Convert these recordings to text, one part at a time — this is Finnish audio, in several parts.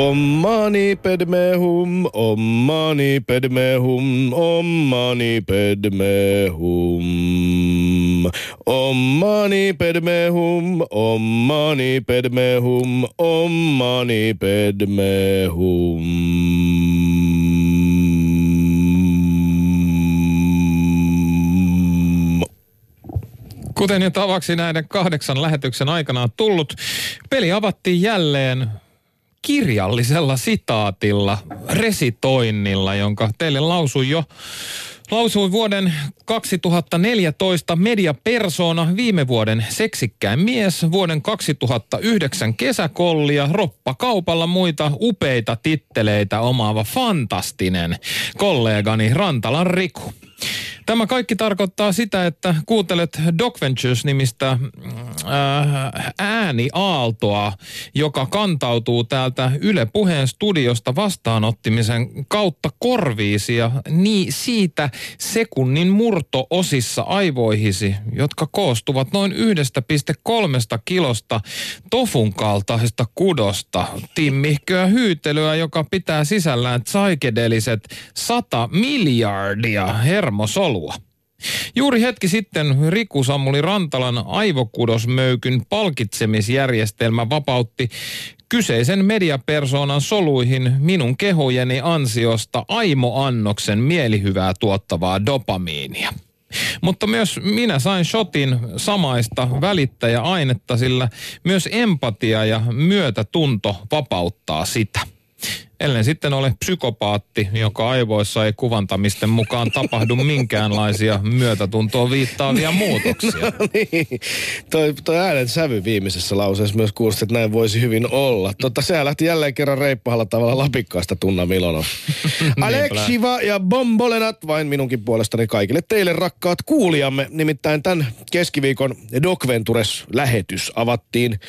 Ommani pedme hum, ommani pedme hum, ommani pedme hum. Ommani pedme hum, ommani pedme hum, ommani pedme hum. Kuten jo tavaksi näiden kahdeksan lähetyksen aikana on tullut, peli avattiin jälleen kirjallisella sitaatilla, resitoinnilla, jonka teille lausuin jo Lausuin vuoden 2014 mediapersona, viime vuoden seksikkäin mies, vuoden 2009 kesäkolli ja roppakaupalla muita upeita titteleitä omaava fantastinen kollegani Rantalan Riku. Tämä kaikki tarkoittaa sitä, että kuuntelet Doc Ventures-nimistä äh, ääniaaltoa, joka kantautuu täältä Yle Puheen studiosta vastaanottimisen kautta korviisi ja niin siitä sekunnin murto-osissa aivoihisi, jotka koostuvat noin 1,3 kilosta tofun kaltaisesta kudosta. Timmihköä hyytelyä, joka pitää sisällään psykedeliset 100 miljardia hermosolua. Juuri hetki sitten Riku Sammuli Rantalan aivokudosmöykyn palkitsemisjärjestelmä vapautti kyseisen mediapersoonan soluihin minun kehojeni ansiosta aimoannoksen mielihyvää tuottavaa dopamiinia. Mutta myös minä sain shotin samaista välittäjäainetta, sillä myös empatia ja myötätunto vapauttaa sitä ellen sitten ole psykopaatti, joka aivoissa ei kuvantamisten mukaan tapahdu minkäänlaisia myötätuntoa viittaavia muutoksia. No niin, toi, toi äänen sävy viimeisessä lauseessa myös kuulosti, että näin voisi hyvin olla. Totta, sehän lähti jälleen kerran reippahalla tavalla lapikkaasta Tunna Milonov. Aleksiva ja Bombolenat vain minunkin puolestani kaikille teille rakkaat kuulijamme. Nimittäin tämän keskiviikon Doc Ventures-lähetys avattiin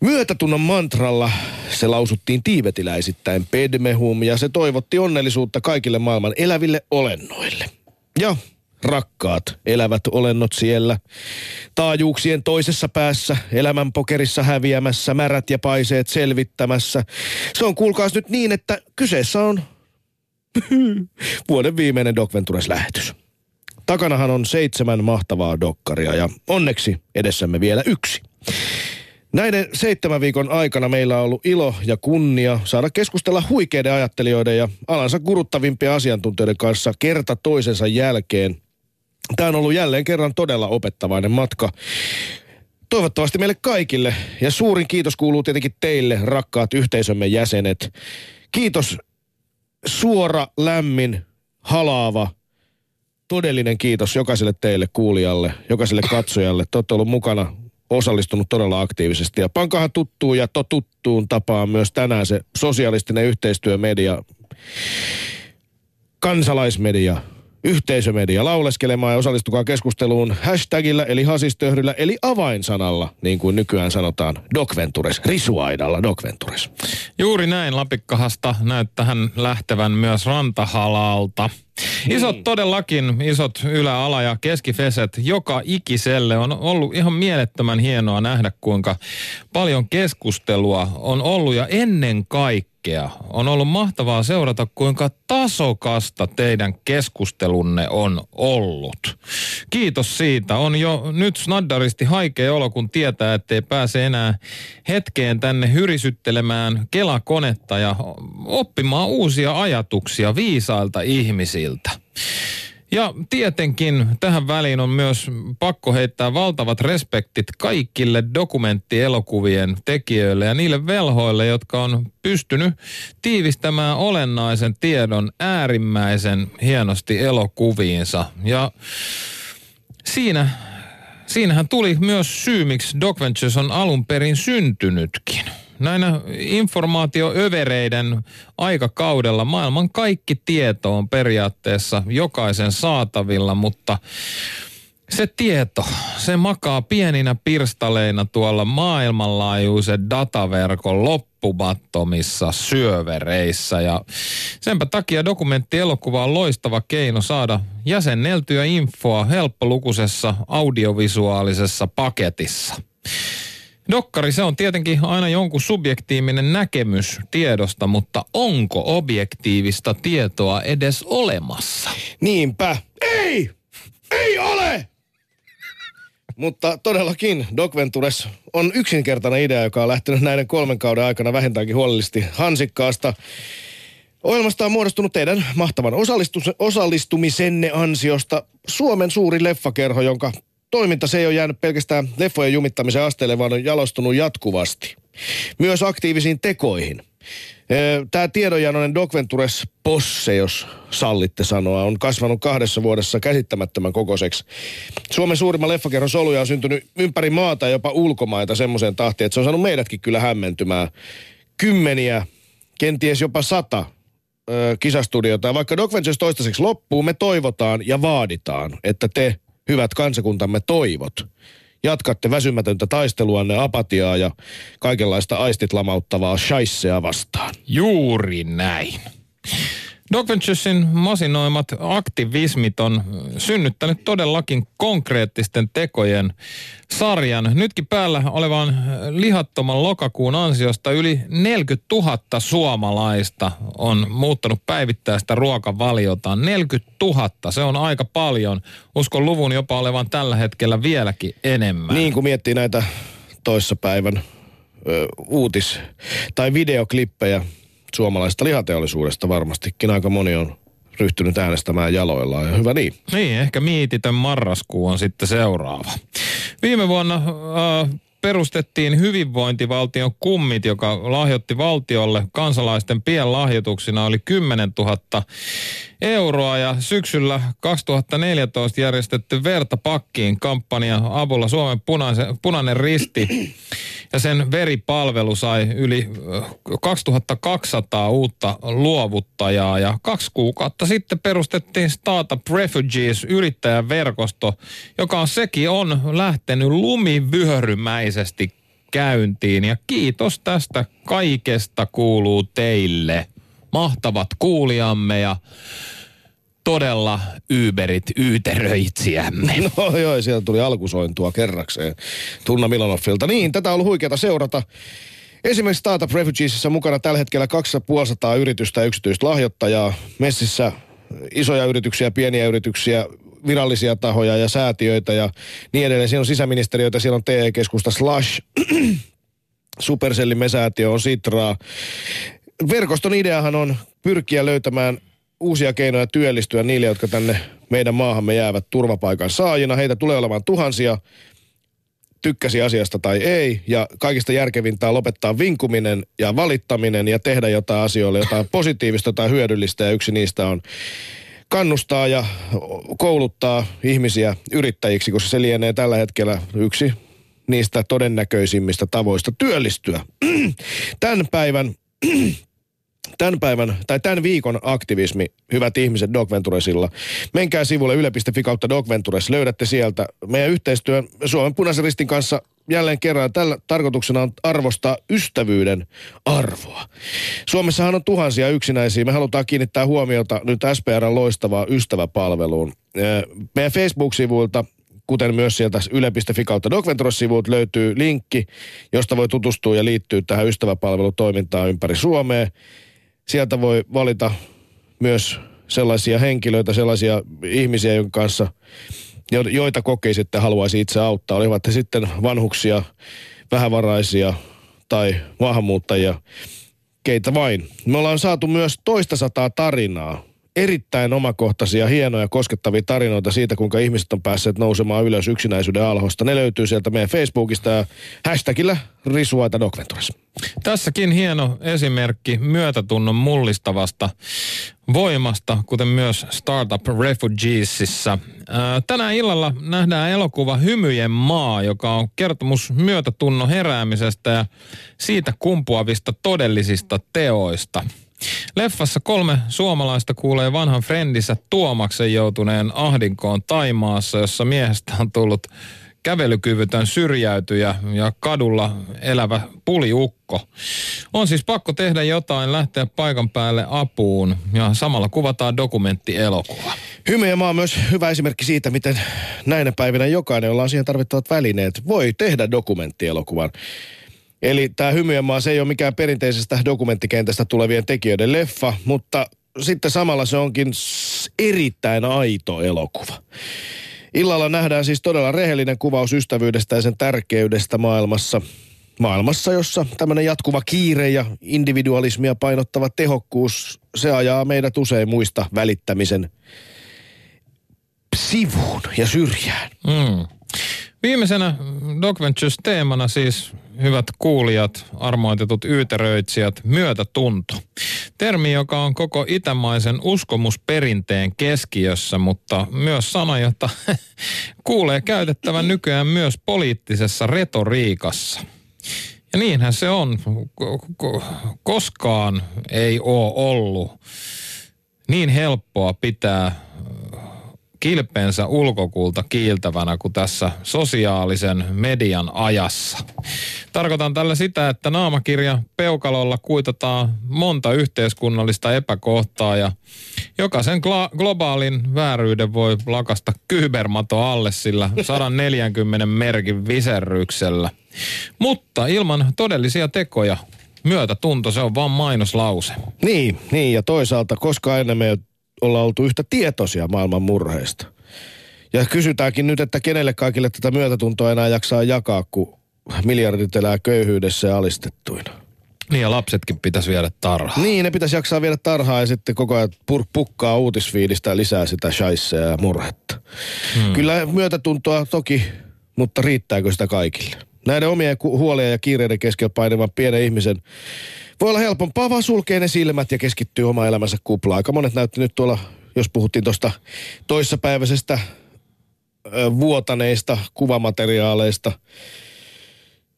Myötätunnon mantralla se lausuttiin tiivetiläisittäin pedmehum ja se toivotti onnellisuutta kaikille maailman eläville olennoille. Ja rakkaat elävät olennot siellä, taajuuksien toisessa päässä, elämän pokerissa häviämässä, märät ja paiseet selvittämässä. Se on kuulkaas nyt niin, että kyseessä on vuoden viimeinen Doc Ventures-lähetys. Takanahan on seitsemän mahtavaa dokkaria ja onneksi edessämme vielä yksi. Näiden seitsemän viikon aikana meillä on ollut ilo ja kunnia saada keskustella huikeiden ajattelijoiden ja alansa kuruttavimpien asiantuntijoiden kanssa kerta toisensa jälkeen. Tämä on ollut jälleen kerran todella opettavainen matka. Toivottavasti meille kaikille ja suurin kiitos kuuluu tietenkin teille, rakkaat yhteisömme jäsenet. Kiitos suora, lämmin, halaava, todellinen kiitos jokaiselle teille kuulijalle, jokaiselle katsojalle. Te olette ollut mukana osallistunut todella aktiivisesti. Ja pankahan tuttuun ja totuttuun tapaan myös tänään se sosiaalistinen yhteistyömedia, kansalaismedia, yhteisömedia lauleskelemaan ja osallistukaa keskusteluun hashtagillä eli hasistöhryllä eli avainsanalla, niin kuin nykyään sanotaan, Docventures, risuaidalla Docventures. Juuri näin Lapikkahasta näyttähän lähtevän myös rantahalalta. Isot niin. todellakin, isot ylä-, ala- ja keskifeset joka ikiselle on ollut ihan mielettömän hienoa nähdä, kuinka paljon keskustelua on ollut ja ennen kaikkea On ollut mahtavaa seurata, kuinka tasokasta teidän keskustelunne on ollut. Kiitos siitä. On jo nyt snaddaristi haikea olo, kun tietää, ettei pääse enää hetkeen tänne hyrisyttelemään kelakonetta ja oppimaan uusia ajatuksia viisailta ihmisiltä. Ja tietenkin tähän väliin on myös pakko heittää valtavat respektit kaikille dokumenttielokuvien tekijöille ja niille velhoille, jotka on pystynyt tiivistämään olennaisen tiedon äärimmäisen hienosti elokuviinsa. Ja siinä Siinähän tuli myös syy, miksi Doc Ventures on alun perin syntynytkin. Näinä informaatioövereiden aikakaudella maailman kaikki tieto on periaatteessa jokaisen saatavilla, mutta se tieto, se makaa pieninä pirstaleina tuolla maailmanlaajuisen dataverkon loppumattomissa syövereissä. Ja senpä takia dokumenttielokuva on loistava keino saada jäsenneltyä infoa helppolukuisessa audiovisuaalisessa paketissa. Dokkari, se on tietenkin aina jonkun subjektiivinen näkemys tiedosta, mutta onko objektiivista tietoa edes olemassa? Niinpä. Ei! Ei ole! Mutta todellakin Doc Ventures on yksinkertainen idea, joka on lähtenyt näiden kolmen kauden aikana vähintäänkin huolellisesti hansikkaasta. Ohjelmasta on muodostunut teidän mahtavan osallistumisenne ansiosta Suomen suuri leffakerho, jonka toiminta se ei ole jäänyt pelkästään leffojen jumittamisen asteelle, vaan on jalostunut jatkuvasti. Myös aktiivisiin tekoihin. Tämä tiedonjanoinen Doc Ventures posse, jos sallitte sanoa, on kasvanut kahdessa vuodessa käsittämättömän kokoiseksi. Suomen suurimman leffakerron soluja on syntynyt ympäri maata ja jopa ulkomaita semmoiseen tahtiin, että se on saanut meidätkin kyllä hämmentymään. Kymmeniä, kenties jopa sata kisastudiota. Ja vaikka Doc Ventures toistaiseksi loppuu, me toivotaan ja vaaditaan, että te, hyvät kansakuntamme toivot, jatkatte väsymätöntä taisteluanne apatiaa ja kaikenlaista aistit lamauttavaa shaissea vastaan. Juuri näin. Doc Venturesin masinoimat aktivismit on synnyttänyt todellakin konkreettisten tekojen sarjan. Nytkin päällä olevan lihattoman lokakuun ansiosta yli 40 000 suomalaista on muuttanut päivittäistä ruokavaliotaan. 40 000, se on aika paljon. Uskon luvun jopa olevan tällä hetkellä vieläkin enemmän. Niin kuin miettii näitä toissapäivän ö, uutis- tai videoklippejä suomalaisesta lihateollisuudesta varmastikin aika moni on ryhtynyt äänestämään jaloillaan ja hyvä niin. Niin, ehkä miititön marraskuu on sitten seuraava. Viime vuonna äh, perustettiin hyvinvointivaltion kummit, joka lahjoitti valtiolle kansalaisten pienlahjoituksina oli 10 000 euroa ja syksyllä 2014 järjestetty Verta pakkiin kampanja avulla Suomen punaisen, punainen risti ja sen veripalvelu sai yli 2200 uutta luovuttajaa ja kaksi kuukautta sitten perustettiin Startup Refugees yrittäjäverkosto, joka on sekin on lähtenyt lumivyörymäisesti käyntiin ja kiitos tästä kaikesta kuuluu teille. Mahtavat kuulijamme ja todella Uberit yyteröitsiämme. No joo, sieltä tuli alkusointua kerrakseen Tunna Milanoffilta. Niin, tätä on ollut huikeata seurata. Esimerkiksi Startup Refugeesissa mukana tällä hetkellä 250 yritystä ja yksityistä lahjoittajaa. Messissä isoja yrityksiä, pieniä yrityksiä, virallisia tahoja ja säätiöitä ja niin edelleen. Siinä on sisäministeriöitä, siellä on TE-keskusta Slash, Supercellin säätiö on Sitraa. Verkoston ideahan on pyrkiä löytämään uusia keinoja työllistyä niille, jotka tänne meidän maahamme jäävät turvapaikan saajina. Heitä tulee olemaan tuhansia, tykkäsi asiasta tai ei. Ja kaikista järkevintä on lopettaa vinkuminen ja valittaminen ja tehdä jotain asioille, jotain positiivista tai hyödyllistä. Ja yksi niistä on kannustaa ja kouluttaa ihmisiä yrittäjiksi, koska se lienee tällä hetkellä yksi niistä todennäköisimmistä tavoista työllistyä. Tämän päivän tämän päivän tai tämän viikon aktivismi, hyvät ihmiset Doc Venturesilla. Menkää sivulle yle.fi kautta Doc Ventures, löydätte sieltä meidän yhteistyön Suomen punaisen ristin kanssa jälleen kerran. Tällä tarkoituksena on arvostaa ystävyyden arvoa. Suomessahan on tuhansia yksinäisiä. Me halutaan kiinnittää huomiota nyt SPRn loistavaa ystäväpalveluun. Meidän Facebook-sivuilta kuten myös sieltä yle.fi kautta Docventures-sivut löytyy linkki, josta voi tutustua ja liittyä tähän ystäväpalvelutoimintaan ympäri Suomea. Sieltä voi valita myös sellaisia henkilöitä, sellaisia ihmisiä, joiden kanssa, joita kokeisitte haluaisi itse auttaa. Olivat he sitten vanhuksia, vähävaraisia tai maahanmuuttajia, keitä vain. Me ollaan saatu myös toista sataa tarinaa erittäin omakohtaisia, hienoja, koskettavia tarinoita siitä, kuinka ihmiset on päässeet nousemaan ylös yksinäisyyden alhosta. Ne löytyy sieltä meidän Facebookista ja hashtagillä Risuaita Docventures. Tässäkin hieno esimerkki myötätunnon mullistavasta voimasta, kuten myös Startup Refugeesissa. Tänään illalla nähdään elokuva Hymyjen maa, joka on kertomus myötätunnon heräämisestä ja siitä kumpuavista todellisista teoista – Leffassa kolme suomalaista kuulee vanhan frendissä Tuomaksen joutuneen ahdinkoon Taimaassa, jossa miehestä on tullut kävelykyvytön syrjäytyjä ja kadulla elävä puliukko. On siis pakko tehdä jotain, lähteä paikan päälle apuun ja samalla kuvataan dokumenttielokuva. Hymyjämaa on myös hyvä esimerkki siitä, miten näinä päivinä jokainen, jolla on siihen tarvittavat välineet, voi tehdä dokumenttielokuvan. Eli tämä Hymyjämaa, se ei ole mikään perinteisestä dokumenttikentästä tulevien tekijöiden leffa, mutta sitten samalla se onkin erittäin aito elokuva. Illalla nähdään siis todella rehellinen kuvaus ystävyydestä ja sen tärkeydestä maailmassa. Maailmassa, jossa tämmöinen jatkuva kiire ja individualismia painottava tehokkuus, se ajaa meidät usein muista välittämisen sivuun ja syrjään. Mm. Viimeisenä Doc Ventures teemana siis hyvät kuulijat, armoitetut yyteröitsijät, myötätunto. Termi, joka on koko itämaisen uskomusperinteen keskiössä, mutta myös sana, jota kuulee käytettävän nykyään myös poliittisessa retoriikassa. Ja niinhän se on. Koskaan ei ole ollut niin helppoa pitää kilpeensä ulkokulta kiiltävänä kuin tässä sosiaalisen median ajassa. Tarkoitan tällä sitä, että naamakirja peukalolla kuitataan monta yhteiskunnallista epäkohtaa ja jokaisen gla- globaalin vääryyden voi lakasta kybermato alle sillä 140 merkin viserryksellä. Mutta ilman todellisia tekoja myötätunto, se on vain mainoslause. Niin, niin ja toisaalta koska ennen me olla oltu yhtä tietoisia maailman murheista. Ja kysytäänkin nyt, että kenelle kaikille tätä myötätuntoa enää jaksaa jakaa, kun miljardit elää köyhyydessä ja alistettuina. Niin ja lapsetkin pitäisi viedä tarhaa. Niin, ne pitäisi jaksaa viedä tarhaa ja sitten koko ajan pur- pukkaa uutisfiidistä lisää sitä shaisseja ja murhetta. Hmm. Kyllä myötätuntoa toki, mutta riittääkö sitä kaikille? Näiden omien huolien ja kiireiden keskellä painavan pienen ihmisen voi olla helpompaa vaan sulkea ne silmät ja keskittyä oma elämänsä kuplaan. Aika monet näytti nyt tuolla, jos puhuttiin tuosta toissapäiväisestä vuotaneista kuvamateriaaleista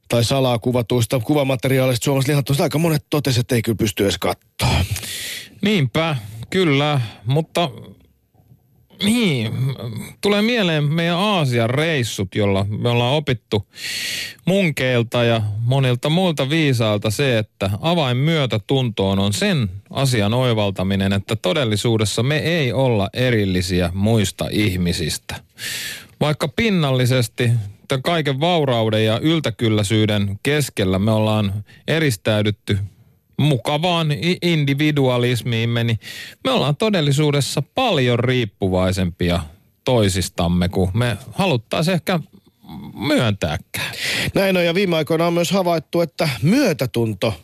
tai salaa kuvatuista kuvamateriaaleista Suomessa lihattuista. Aika monet totesivat, että ei kyllä pysty edes katsoa. Niinpä, kyllä, mutta niin, tulee mieleen meidän Aasian reissut, jolla me ollaan opittu munkeilta ja monilta muilta viisailta se, että avain tuntoon on sen asian oivaltaminen, että todellisuudessa me ei olla erillisiä muista ihmisistä. Vaikka pinnallisesti kaiken vaurauden ja yltäkylläisyyden keskellä me ollaan eristäydytty mukavaan individualismiimme, niin me ollaan todellisuudessa paljon riippuvaisempia toisistamme, kuin me haluttaisiin ehkä myöntääkään. Näin on, ja viime aikoina on myös havaittu, että myötätunto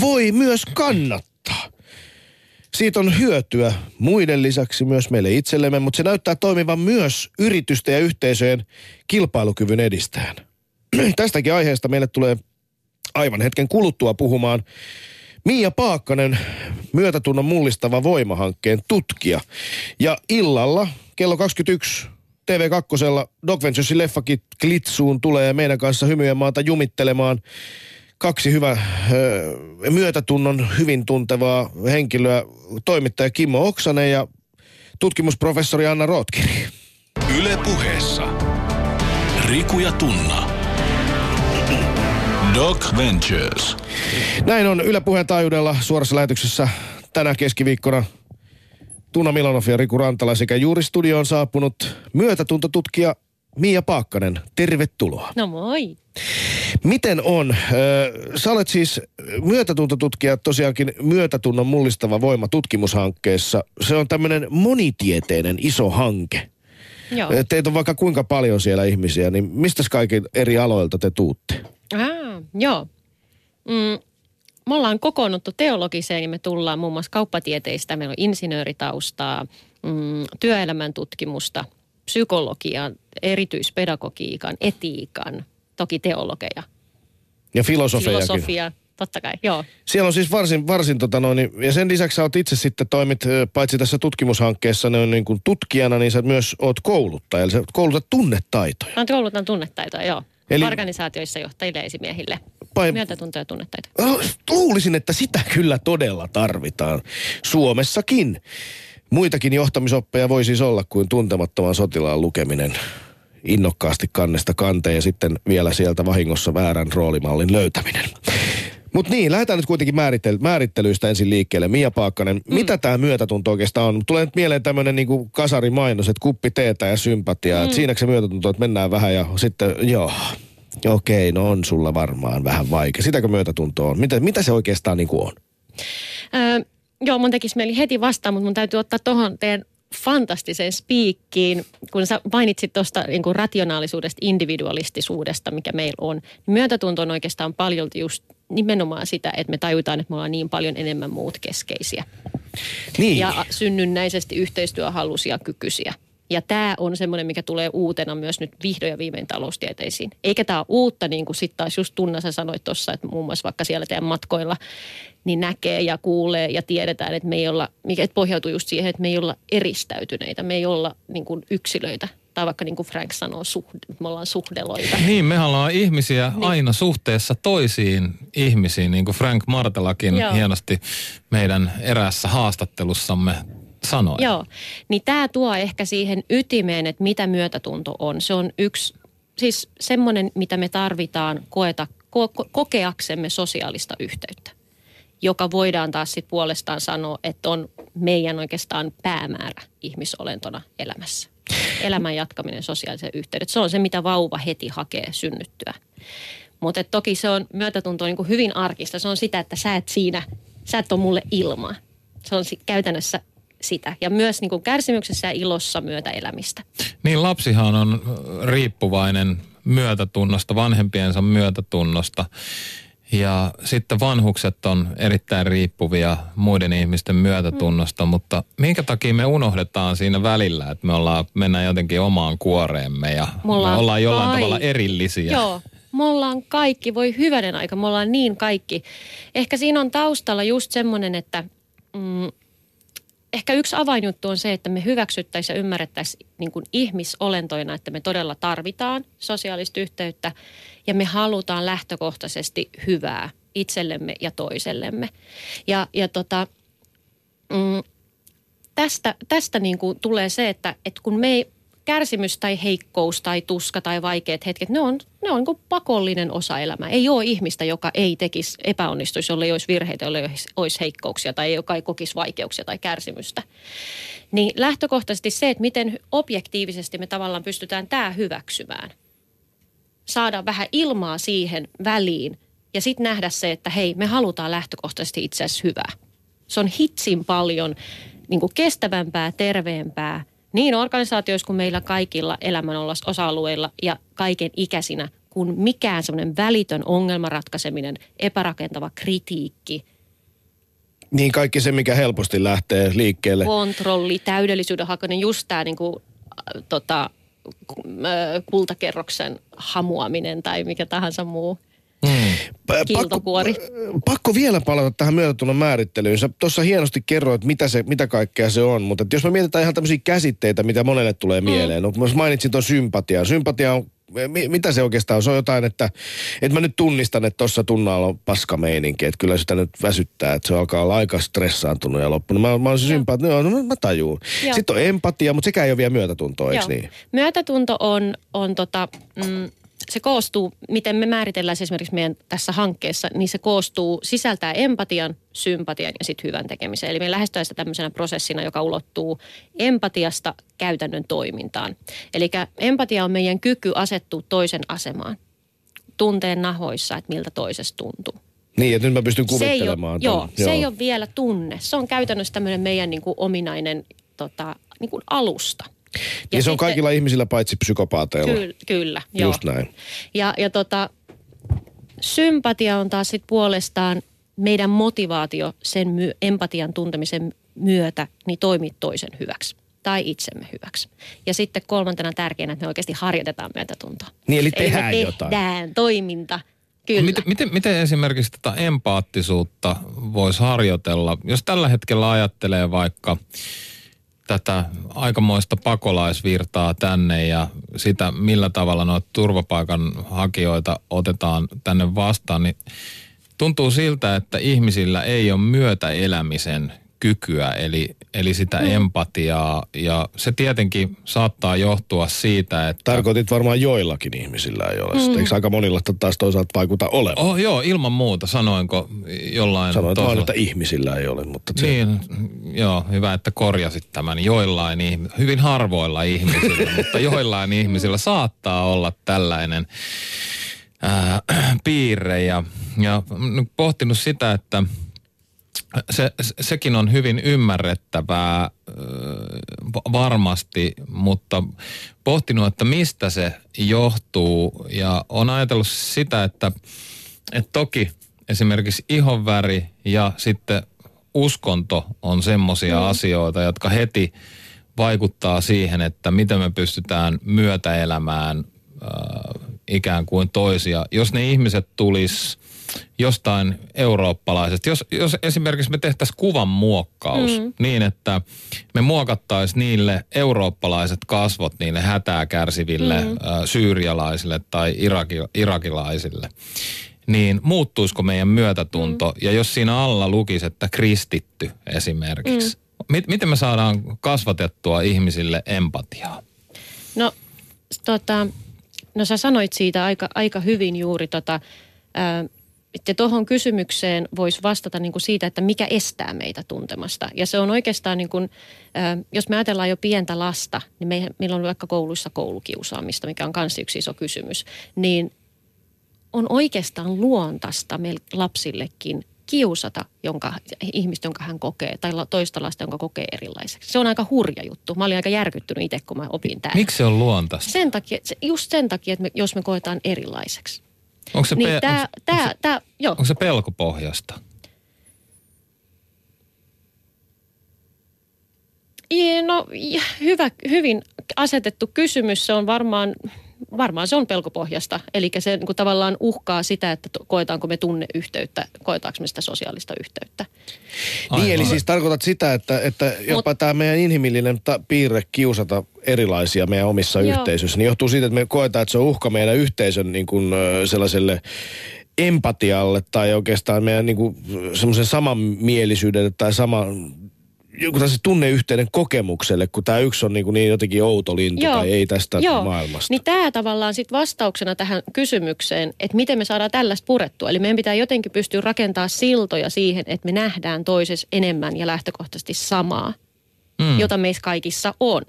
voi myös kannattaa. Siitä on hyötyä muiden lisäksi myös meille itsellemme, mutta se näyttää toimivan myös yritysten ja yhteisöjen kilpailukyvyn edistäjän. Tästäkin aiheesta meille tulee aivan hetken kuluttua puhumaan Miia Paakkanen, myötätunnon mullistava voimahankkeen tutkija. Ja illalla kello 21 TV2 Doc Venturesin leffa Klitsuun tulee meidän kanssa hymyjen maata jumittelemaan kaksi hyvä myötätunnon hyvin tuntevaa henkilöä, toimittaja Kimmo Oksanen ja tutkimusprofessori Anna Rotkiri. Yle puheessa. Riku ja Tunna. Doc Ventures. Näin on Yle Puheen taajuudella suorassa lähetyksessä tänä keskiviikkona Tuna Milanov ja Riku Rantala sekä juuri studioon saapunut myötätuntotutkija Mia Paakkanen. Tervetuloa. No moi. Miten on? Sä olet siis myötätuntotutkija tosiaankin myötätunnon mullistava voima tutkimushankkeessa. Se on tämmöinen monitieteinen iso hanke. Joo. Teitä on vaikka kuinka paljon siellä ihmisiä, niin mistä kaikki eri aloilta te tuutte? Ah, joo. Mm, me ollaan kokoonnuttu teologiseen ja me tullaan muun muassa kauppatieteistä. Meillä on insinööritaustaa, mm, työelämän tutkimusta, psykologian, erityispedagogiikan, etiikan, toki teologeja. Ja filosofiakin. Filosofia, totta kai, joo. Siellä on siis varsin, varsin tota noin, ja sen lisäksi sä oot itse sitten toimit, paitsi tässä tutkimushankkeessa ne on niin kuin tutkijana, niin sä myös oot kouluttaja, eli sä koulutat tunnetaitoja. Mä koulutan tunnetaitoja, joo. Eli... Organisaatioissa johtajille esimiehille. Pai... Myötätuntoja tunnetaitoja. Luulisin, että sitä kyllä todella tarvitaan. Suomessakin. Muitakin johtamisoppeja voi siis olla kuin tuntemattoman sotilaan lukeminen innokkaasti kannesta kanteen ja sitten vielä sieltä vahingossa väärän roolimallin löytäminen. Mutta niin, lähdetään nyt kuitenkin määrittely, määrittelyistä ensin liikkeelle. Mia Paakkanen, mm. mitä tämä myötätunto oikeastaan on? Tulee nyt mieleen tämmöinen niinku kasarimainos, että kuppi teetä ja sympatiaa. Mm. Siinäkö se myötätunto, että mennään vähän ja sitten, joo, okei, no on sulla varmaan vähän vaikea. Sitäkö myötätunto on? Mitä, mitä se oikeastaan niinku on? Öö, joo, mun tekisi mieli heti vastaan, mutta mun täytyy ottaa tuohon teidän fantastiseen spiikkiin, kun sä mainitsit tuosta niin rationaalisuudesta, individualistisuudesta, mikä meillä on. Niin myötätunto on oikeastaan paljon just nimenomaan sitä, että me tajutaan, että me ollaan niin paljon enemmän muut keskeisiä. Niin. Ja synnynnäisesti yhteistyöhalusia kykyisiä. Ja tämä on semmoinen, mikä tulee uutena myös nyt vihdoin ja viimein taloustieteisiin. Eikä tämä uutta, niin kuin sitten taas just Tunna sä sanoit tuossa, että muun muassa vaikka siellä teidän matkoilla, niin näkee ja kuulee ja tiedetään, että me ei olla, mikä pohjautuu just siihen, että me ei olla eristäytyneitä, me ei olla niin kuin yksilöitä. Tai vaikka niin kuin Frank sanoo, suhde, me ollaan suhdeloita. Niin, me ollaan ihmisiä niin. aina suhteessa toisiin ihmisiin, niin kuin Frank Martelakin Joo. hienosti meidän eräässä haastattelussamme sanoi. Joo, niin tämä tuo ehkä siihen ytimeen, että mitä myötätunto on. Se on yksi, siis semmoinen, mitä me tarvitaan koeta, ko- kokeaksemme sosiaalista yhteyttä, joka voidaan taas sitten puolestaan sanoa, että on meidän oikeastaan päämäärä ihmisolentona elämässä. Elämän jatkaminen sosiaalisen yhteydet. Se on se, mitä vauva heti hakee synnyttyä. Mutta toki se on myötätunto niin kuin hyvin arkista. Se on sitä, että sä et siinä, sä et ole mulle ilmaa. Se on käytännössä sitä. Ja myös niin kuin kärsimyksessä ja ilossa myötäelämistä. Niin lapsihan on riippuvainen myötätunnosta, vanhempiensa myötätunnosta. Ja sitten vanhukset on erittäin riippuvia muiden ihmisten myötätunnosta, mm. mutta minkä takia me unohdetaan siinä välillä, että me ollaan, mennään jotenkin omaan kuoreemme ja me ollaan, me ollaan jollain ai. tavalla erillisiä. Joo, me ollaan kaikki, voi hyvänen aika, me ollaan niin kaikki. Ehkä siinä on taustalla just semmoinen, että mm, ehkä yksi avainjuttu on se, että me hyväksyttäisiin ja ymmärrettäisiin niin kuin ihmisolentoina, että me todella tarvitaan sosiaalista yhteyttä ja me halutaan lähtökohtaisesti hyvää itsellemme ja toisellemme. Ja, ja tota, mm, tästä, tästä niin kuin tulee se, että, että kun me ei, kärsimys tai heikkous tai tuska tai vaikeat hetket, ne on, ne on niin pakollinen osa elämää. Ei ole ihmistä, joka ei tekisi epäonnistuisi, jolle ei olisi virheitä, jolle ei olisi heikkouksia tai joka ei kokisi vaikeuksia tai kärsimystä. Niin lähtökohtaisesti se, että miten objektiivisesti me tavallaan pystytään tämä hyväksymään. Saada vähän ilmaa siihen väliin ja sitten nähdä se, että hei, me halutaan lähtökohtaisesti itse asiassa hyvää. Se on hitsin paljon niin kestävämpää, terveempää – niin organisaatioissa kuin meillä kaikilla elämän osa-alueilla ja kaiken ikäisinä, kun mikään semmoinen välitön ongelmanratkaiseminen, epärakentava kritiikki. Niin kaikki se, mikä helposti lähtee liikkeelle. Kontrolli, täydellisyyden hakeminen, just tämä niinku, tota, kultakerroksen hamuaminen tai mikä tahansa muu. Mm. Pakko, pakko vielä palata tähän myötätunnon määrittelyyn. Sä tuossa hienosti kerroit, mitä, se, mitä kaikkea se on, mutta jos me mietitään ihan tämmöisiä käsitteitä, mitä monelle tulee mm. mieleen. Mm. No, mainitsin tuon sympatian. Sympatia on mitä se oikeastaan on? Se on jotain, että, että mä nyt tunnistan, että tuossa tunnalla on paskameininki, että kyllä sitä nyt väsyttää, että se alkaa olla aika stressaantunut ja loppunut. Mä, mä oon se sympatia, no, no mä tajuun. Joo. Sitten on empatia, mutta sekä ei ole vielä myötätuntoa, eikö niin? Myötätunto on, on tota, mm, se koostuu, miten me määritellään se esimerkiksi meidän tässä hankkeessa, niin se koostuu sisältää empatian, sympatian ja sitten hyvän tekemisen. Eli me lähestytään sitä tämmöisenä prosessina, joka ulottuu empatiasta käytännön toimintaan. Eli empatia on meidän kyky asettua toisen asemaan, tunteen nahoissa, että miltä toisesta tuntuu. Niin, että nyt mä pystyn kuvittelemaan. Se ei ole, joo, joo, se ei ole vielä tunne. Se on käytännössä tämmöinen meidän niin kuin ominainen tota, niin kuin alusta – ja niin se on kaikilla ihmisillä paitsi psykopaateilla. Ky- kyllä, Just joo. näin. Ja, ja tota, sympatia on taas sit puolestaan meidän motivaatio sen my- empatian tuntemisen myötä niin toimii toisen hyväksi tai itsemme hyväksi. Ja sitten kolmantena tärkeänä, että me oikeasti harjoitetaan myötätuntoa. Niin eli tehdään, eli me tehdään jotain. toiminta. Kyllä. Miten, miten, miten esimerkiksi tätä empaattisuutta voisi harjoitella? Jos tällä hetkellä ajattelee vaikka tätä aikamoista pakolaisvirtaa tänne ja sitä, millä tavalla noita turvapaikanhakijoita otetaan tänne vastaan, niin tuntuu siltä, että ihmisillä ei ole myötäelämisen kykyä, eli, eli sitä mm. empatiaa. Ja se tietenkin saattaa johtua siitä, että... Tarkoitit varmaan joillakin ihmisillä ei ole. Mm. Eikö aika monilla taas toisaalta vaikuta olevan? Oh, joo, ilman muuta. Sanoinko jollain... Sanoin vaan, että ihmisillä ei ole, mutta... Se... Niin, joo, hyvä, että korjasit tämän. Joillain ihmisillä, hyvin harvoilla ihmisillä, mutta joillain ihmisillä saattaa olla tällainen ää, piirre. Ja, ja pohtinut sitä, että se, sekin on hyvin ymmärrettävää varmasti, mutta pohtinut, että mistä se johtuu ja on ajatellut sitä, että, että toki esimerkiksi ihonväri ja sitten uskonto on semmoisia mm. asioita, jotka heti vaikuttaa siihen, että miten me pystytään myötäelämään äh, ikään kuin toisia. Jos ne ihmiset tulis jostain eurooppalaisesta, jos, jos esimerkiksi me tehtäisiin kuvan muokkaus mm. niin, että me muokattaisiin niille eurooppalaiset kasvot niille hätää kärsiville mm. ä, syyrialaisille tai iraki, irakilaisille, niin muuttuisiko meidän myötätunto? Mm. Ja jos siinä alla lukisi, että kristitty esimerkiksi, mm. miten me saadaan kasvatettua ihmisille empatiaa? No, tota, no sä sanoit siitä aika, aika hyvin juuri tota, ää, että tuohon kysymykseen voisi vastata niin kuin siitä, että mikä estää meitä tuntemasta. Ja se on oikeastaan, niin kuin, jos me ajatellaan jo pientä lasta, niin me, meillä on vaikka kouluissa koulukiusaamista, mikä on myös yksi iso kysymys, niin on oikeastaan luontaista meille lapsillekin kiusata jonka, ihmistä, jonka hän kokee, tai toista lasta, jonka kokee erilaiseksi. Se on aika hurja juttu. Mä olin aika järkyttynyt itse, kun mä opin tämän. Miksi se on luontaista? Sen takia, just sen takia, että me, jos me koetaan erilaiseksi. Onko se, niin pe- tää, onko, tää, onko, se, tää, joo. onko se pelkopohjasta? No hyvä, hyvin asetettu kysymys. Se on varmaan, varmaan se on pelkopohjasta. Eli se niin kuin tavallaan uhkaa sitä, että koetaanko me tunneyhteyttä, koetaanko me sitä sosiaalista yhteyttä. Aivan. Niin, eli siis tarkoitat sitä, että, että jopa Mut, tämä meidän inhimillinen ta- piirre kiusata erilaisia meidän omissa Joo. yhteisöissä, niin johtuu siitä, että me koetaan, että se on uhka meidän yhteisön niin kuin, sellaiselle empatialle tai oikeastaan meidän niin kuin, semmoisen samanmielisyydelle tai sama joku tämmöisen tunneyhteyden kokemukselle, kun tämä yksi on niin, kuin niin jotenkin outo lintu Joo. tai ei tästä Joo. maailmasta. Niin tämä tavallaan sitten vastauksena tähän kysymykseen, että miten me saadaan tällaista purettua. Eli meidän pitää jotenkin pystyä rakentamaan siltoja siihen, että me nähdään toisessa enemmän ja lähtökohtaisesti samaa, mm. jota meissä kaikissa on.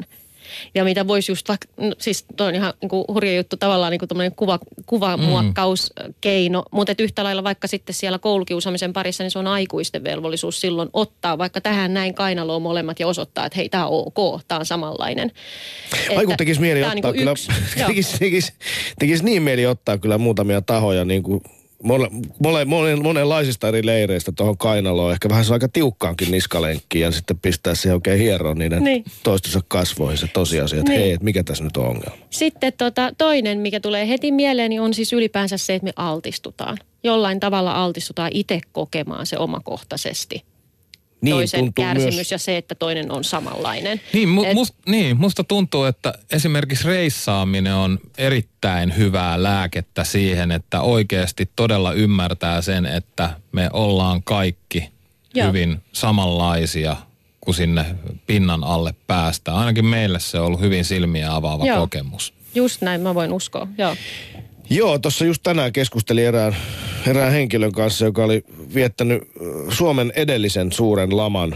Ja mitä voisi just vaikka, no, siis toi on ihan niin kuin hurja juttu tavallaan niin kuin kuva, kuvamuokkauskeino, mm. mutta yhtä lailla vaikka sitten siellä koulukiusaamisen parissa, niin se on aikuisten velvollisuus silloin ottaa vaikka tähän näin kainaloon molemmat ja osoittaa, että hei, tämä on ok, tämä on samanlainen. Vaikka tekisi mieli ottaa niin kyllä, tekisi, tekisi, tekisi niin mieli ottaa kyllä muutamia tahoja niin kuin mole, mole, mole, monenlaisista eri leireistä tuohon kainaloon. Ehkä vähän se aika tiukkaankin niskalenkkiin ja sitten pistää se oikein hieroon niiden niin. toistensa kasvoihin se tosiasia, että niin. hei, mikä tässä nyt on ongelma. Sitten tota, toinen, mikä tulee heti mieleen, niin on siis ylipäänsä se, että me altistutaan. Jollain tavalla altistutaan itse kokemaan se omakohtaisesti niin, toisen kärsimys myös. ja se, että toinen on samanlainen. Niin, mu- Et, must, niin, musta tuntuu, että esimerkiksi reissaaminen on erittäin hyvää lääkettä siihen, että oikeasti todella ymmärtää sen, että me ollaan kaikki Joo. hyvin samanlaisia, kun sinne pinnan alle päästään. Ainakin meille se on ollut hyvin silmiä avaava Joo. kokemus. Just näin, mä voin uskoa, Joo. Joo, tuossa just tänään keskustelin erään, erään henkilön kanssa, joka oli viettänyt Suomen edellisen suuren laman,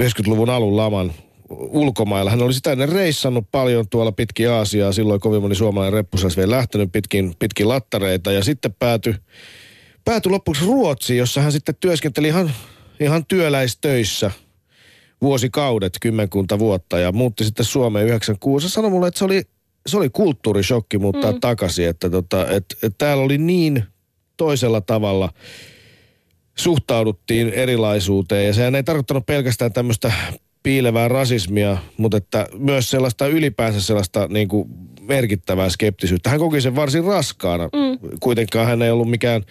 90-luvun alun laman ulkomailla. Hän oli sitä ennen reissannut paljon tuolla pitkin Aasiaa. Silloin kovin moni suomalainen reppusais vielä lähtenyt pitkin, pitkin lattareita. Ja sitten päätyi pääty loppuksi Ruotsiin, jossa hän sitten työskenteli ihan, ihan työläistöissä vuosikaudet, kymmenkunta vuotta. Ja muutti sitten Suomeen 96. Sanoi mulle, että se oli se oli kulttuurishokki muuttaa mm. takaisin, että tota, et, et täällä oli niin toisella tavalla suhtauduttiin erilaisuuteen. Ja sehän ei tarkoittanut pelkästään tämmöistä piilevää rasismia, mutta että myös sellaista ylipäänsä sellaista niin kuin merkittävää skeptisyyttä. Hän koki sen varsin raskaana. Mm. Kuitenkaan hän ei ollut mikään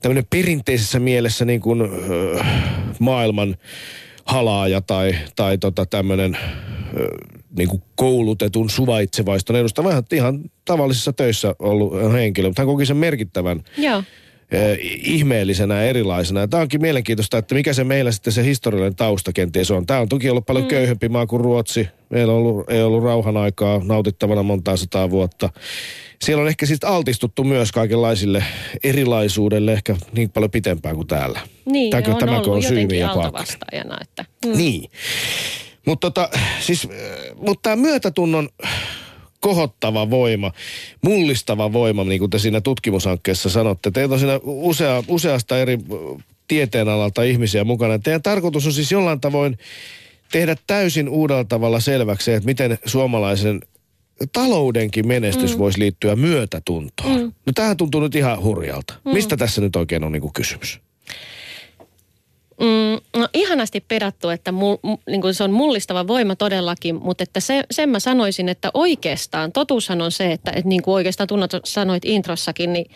tämmöinen perinteisessä mielessä niin kuin, äh, maailman halaaja tai, tai tota tämmöinen äh, niin kuin koulutetun suvaitsevaiston edustaja, vähän ihan tavallisissa töissä ollut henkilö, mutta hän koki sen merkittävän Joo. Ihmeellisenä ja erilaisena. Ja tämä onkin mielenkiintoista, että mikä se meillä sitten se historiallinen tausta kenties on. Tämä on toki ollut paljon mm. köyhempi maa kuin Ruotsi. Meillä on ollut, ei ollut rauhan aikaa nautittavana montaa sataa vuotta. Siellä on ehkä siis altistuttu myös kaikenlaisille erilaisuudelle ehkä niin paljon pitempään kuin täällä. Niin, Tämäkö- on tämäkö on syy, Paakkonen? altavastaajana. Että, Mm. Niin. Mutta tota, siis, mutta tämä myötätunnon kohottava voima, mullistava voima, niin kuin te siinä tutkimushankkeessa sanotte. Teitä on siinä usea, useasta eri tieteenalalta ihmisiä mukana. Teidän tarkoitus on siis jollain tavoin tehdä täysin uudella tavalla selväksi, että miten suomalaisen taloudenkin menestys mm. voisi liittyä myötätuntoon. Mm. No tämähän tuntuu nyt ihan hurjalta. Mm. Mistä tässä nyt oikein on niin kuin kysymys? Mm, no ihanasti pedattu, että mul, m, niin kuin se on mullistava voima todellakin, mutta että se, sen mä sanoisin, että oikeastaan, totuushan on se, että, että niin kuin oikeastaan tunnot sanoit introssakin, niin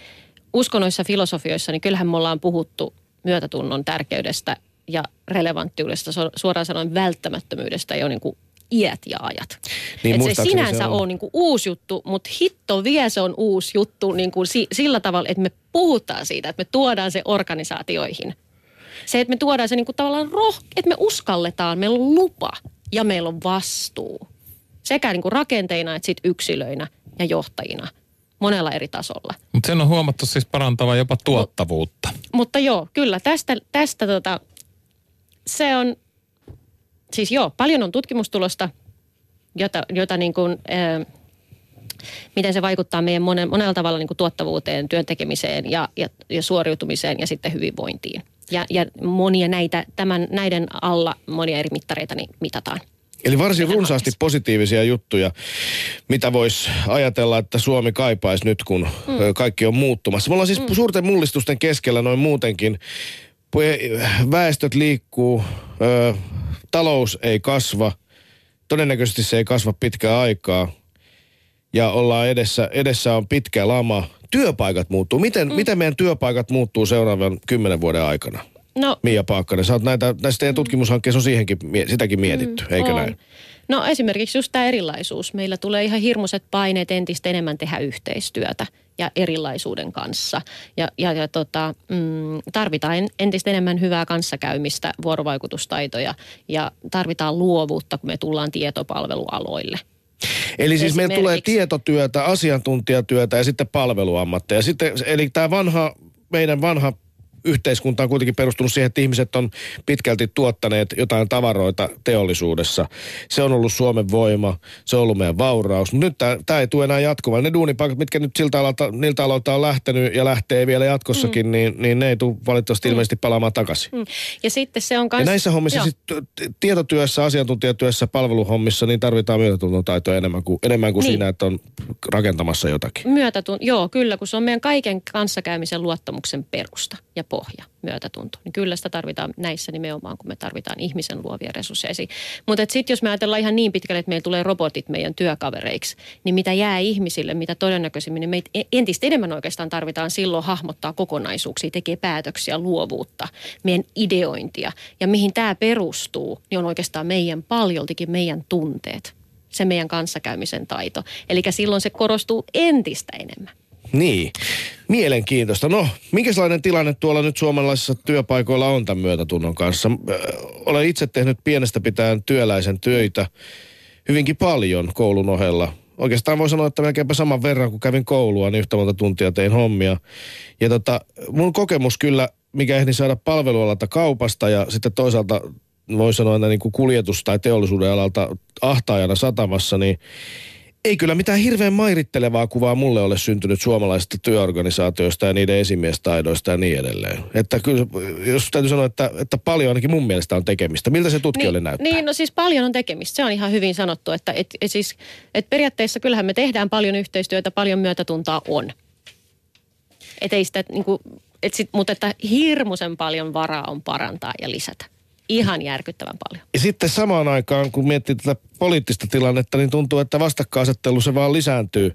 uskonnoissa filosofioissa, niin kyllähän me ollaan puhuttu myötätunnon tärkeydestä ja relevanttiudesta, su- suoraan sanoen välttämättömyydestä jo niin kuin iät ja ajat. Niin, Et se muistaakseni se sinänsä on. on niin kuin uusi juttu, mutta hitto vie se on uusi juttu niin kuin si- sillä tavalla, että me puhutaan siitä, että me tuodaan se organisaatioihin. Se, että me tuodaan se niin kuin tavallaan roh, että me uskalletaan, meillä on lupa ja meillä on vastuu. Sekä niin kuin rakenteina että sit yksilöinä ja johtajina monella eri tasolla. Mutta sen on huomattu siis parantavan jopa tuottavuutta. Mutta joo, kyllä tästä, tästä tota, se on, siis joo, paljon on tutkimustulosta, jota, jota niin kuin, ää, miten se vaikuttaa meidän monen, monella tavalla niin kuin tuottavuuteen, työntekemiseen ja, ja, ja suoriutumiseen ja sitten hyvinvointiin. Ja, ja monia näitä, tämän, näiden alla monia eri mittareita niin mitataan. Eli varsin runsaasti oikeasti. positiivisia juttuja, mitä voisi ajatella, että Suomi kaipaisi nyt, kun mm. kaikki on muuttumassa. Me ollaan siis mm. suurten mullistusten keskellä noin muutenkin. Väestöt liikkuu, ö, talous ei kasva, todennäköisesti se ei kasva pitkää aikaa. Ja ollaan edessä, edessä on pitkä lama. Työpaikat muuttuu. Miten, mm. miten meidän työpaikat muuttuu seuraavan kymmenen vuoden aikana? No, Mia Paakkanen, sä oot näitä, näistä teidän tutkimushankkeessa on siihenkin, sitäkin mietitty, eikö on. näin? No esimerkiksi just tämä erilaisuus. Meillä tulee ihan hirmuiset paineet entistä enemmän tehdä yhteistyötä ja erilaisuuden kanssa. Ja, ja, ja tota, mm, tarvitaan en- entistä enemmän hyvää kanssakäymistä, vuorovaikutustaitoja ja tarvitaan luovuutta, kun me tullaan tietopalvelualoille. Eli siis meillä tulee tietotyötä, asiantuntijatyötä ja sitten palveluammatteja. Sitten, eli tämä vanha, meidän vanha yhteiskunta on kuitenkin perustunut siihen, että ihmiset on pitkälti tuottaneet jotain tavaroita teollisuudessa. Se on ollut Suomen voima, se on ollut meidän vauraus. Mutta nyt tämä ei tule enää jatkumaan. Ne duunipaikat, mitkä nyt siltä alalta, niiltä aloilta on lähtenyt ja lähtee vielä jatkossakin, mm. niin, niin ne ei tule valitettavasti mm. ilmeisesti palaamaan takaisin. Mm. Ja sitten se on Ja kans... näissä hommissa, Joo. siis t- tietotyössä, asiantuntijatyössä, palveluhommissa, niin tarvitaan myötätuntotaitoa enemmän kuin, enemmän kuin Niin. siinä, että on rakentamassa jotakin. Myötätun, joo, kyllä, kun se on meidän kaiken kanssakäymisen luottamuksen perusta ja pohja, myötätunto. Niin kyllä sitä tarvitaan näissä nimenomaan, kun me tarvitaan ihmisen luovia resursseja. Mutta sitten jos me ajatellaan ihan niin pitkälle, että meillä tulee robotit meidän työkavereiksi, niin mitä jää ihmisille, mitä todennäköisimmin, niin meitä entistä enemmän oikeastaan tarvitaan silloin hahmottaa kokonaisuuksia, tekee päätöksiä, luovuutta, meidän ideointia. Ja mihin tämä perustuu, niin on oikeastaan meidän paljoltikin meidän tunteet se meidän kanssakäymisen taito. Eli silloin se korostuu entistä enemmän. Niin, mielenkiintoista. No, minkälainen tilanne tuolla nyt suomalaisissa työpaikoilla on tämän myötätunnon kanssa? Ö, Olen itse tehnyt pienestä pitäen työläisen töitä hyvinkin paljon koulun ohella. Oikeastaan voi sanoa, että melkeinpä saman verran, kun kävin koulua, niin yhtä monta tuntia tein hommia. Ja tota, mun kokemus kyllä, mikä ehdin saada palvelualalta kaupasta ja sitten toisaalta voi sanoa, että niin kuin kuljetus- tai teollisuuden alalta ahtaajana satamassa, niin ei kyllä mitään hirveän mairittelevaa kuvaa mulle ole syntynyt suomalaisista työorganisaatioista ja niiden esimiestaidoista ja niin edelleen. Että kyllä, jos täytyy sanoa, että, että paljon ainakin mun mielestä on tekemistä. Miltä se tutkijoille niin, näyttää? Niin, no siis paljon on tekemistä. Se on ihan hyvin sanottu, että et, et siis, et periaatteessa kyllähän me tehdään paljon yhteistyötä, paljon myötätuntoa on. Et ei sitä, niin kuin, et sit, mutta että hirmuisen paljon varaa on parantaa ja lisätä. Ihan järkyttävän paljon. Ja sitten samaan aikaan, kun miettii tätä poliittista tilannetta, niin tuntuu, että vastakkainasettelu se vaan lisääntyy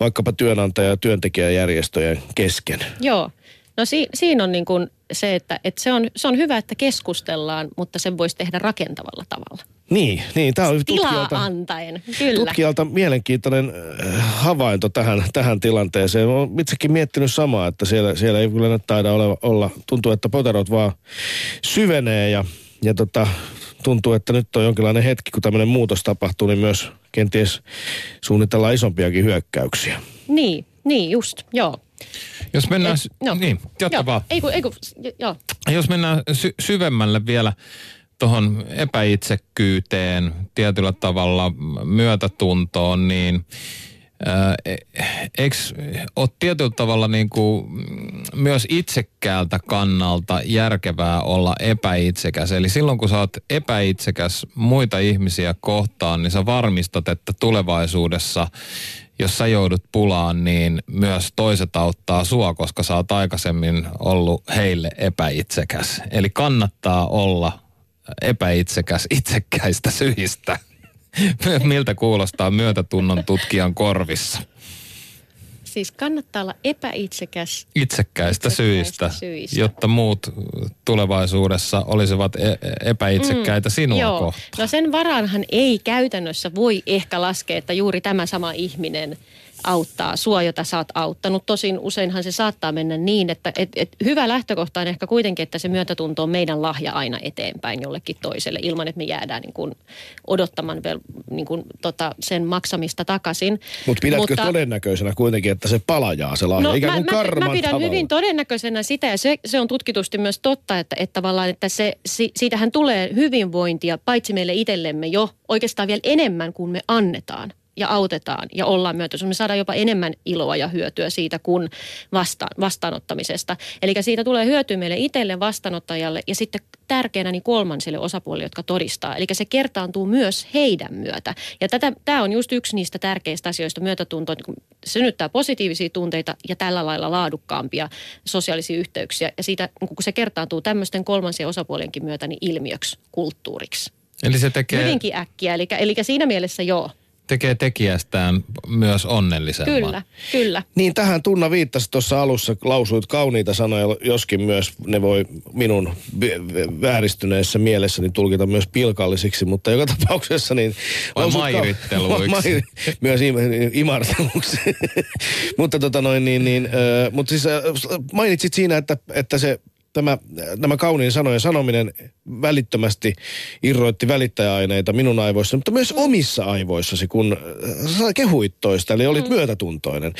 vaikkapa työnantaja- ja työntekijäjärjestöjen kesken. Joo. No si, siinä on niin kuin se, että, että se, on, se on hyvä, että keskustellaan, mutta sen voisi tehdä rakentavalla tavalla. Niin, niin tämä oli tilaa tutkijalta, antaen. Kyllä. tutkijalta mielenkiintoinen äh, havainto tähän, tähän tilanteeseen. Olen itsekin miettinyt samaa, että siellä, siellä ei kyllä taida ole, olla, tuntuu, että poterot vaan syvenee ja, ja tota, tuntuu, että nyt on jonkinlainen hetki, kun tämmöinen muutos tapahtuu, niin myös kenties suunnitellaan isompiakin hyökkäyksiä. Niin, niin just, joo. Jos mennään, Et- sy- no. niin, jatka joo. vaan. Ei kun, ei kun, j- joo. Jos mennään sy- syvemmälle vielä tuohon epäitsekkyyteen, tietyllä tavalla myötätuntoon, niin ää, e- eikö ole tietyllä tavalla niin kuin mm, myös itsekkäältä kannalta järkevää olla epäitsekäs? Eli silloin kun sä oot epäitsekäs muita ihmisiä kohtaan, niin sä varmistat, että tulevaisuudessa jos sä joudut pulaan, niin myös toiset auttaa sua, koska sä oot aikaisemmin ollut heille epäitsekäs. Eli kannattaa olla epäitsekäs itsekkäistä syistä. Miltä kuulostaa myötätunnon tutkijan korvissa? Siis kannattaa olla epäitsekäs. Itsekkäistä, Itsekkäistä syistä, syistä. jotta muut tulevaisuudessa olisivat e- epäitsekkäitä sinua Joo. kohtaan. No sen varaanhan ei käytännössä voi ehkä laskea, että juuri tämä sama ihminen auttaa sua, jota sä oot auttanut. Tosin useinhan se saattaa mennä niin, että et, et hyvä lähtökohta on ehkä kuitenkin, että se myötätunto on meidän lahja aina eteenpäin jollekin toiselle, ilman että me jäädään niin kuin odottamaan vel, niin kuin tota sen maksamista takaisin. Mut pidätkö Mutta todennäköisenä kuitenkin, että se palajaa se lahja, ikään kuin No, mä, mä, karman mä pidän tavalla? hyvin todennäköisenä sitä, ja se, se on tutkitusti myös totta, että, että tavallaan, että se, si, siitähän tulee hyvinvointia, paitsi meille itsellemme jo oikeastaan vielä enemmän kuin me annetaan ja autetaan ja ollaan myötä. Me saadaan jopa enemmän iloa ja hyötyä siitä kuin vasta, vastaanottamisesta. Eli siitä tulee hyötyä meille itselle, vastaanottajalle ja sitten tärkeänä niin kolmansille osapuolille, jotka todistaa. Eli se kertaantuu myös heidän myötä. Ja tätä, tämä on just yksi niistä tärkeistä asioista, myötätunto, että kun synnyttää positiivisia tunteita ja tällä lailla laadukkaampia sosiaalisia yhteyksiä. Ja siitä, kun se kertaantuu tämmöisten kolmansien osapuolienkin myötä, niin ilmiöksi, kulttuuriksi. Eli se tekee, Hyvinkin äkkiä, eli, eli siinä mielessä joo. Tekee tekijästään myös onnellisemman. Kyllä, kyllä. Niin tähän Tunna viittasi tuossa alussa, lausuit kauniita sanoja, joskin myös ne voi minun vä- vä- vääristyneessä mielessäni tulkita myös pilkallisiksi, mutta joka tapauksessa niin... Vai mairitteluiksi. Mairi, myös im, imarteluksi. mutta tota noin niin, niin äh, mutta siis äh, mainitsit siinä, että, että se tämä, nämä kauniin sanojen sanominen välittömästi irroitti välittäjäaineita minun aivoissa, mutta myös omissa aivoissasi, kun äh, sä kehuit toista, eli olit mm. myötätuntoinen.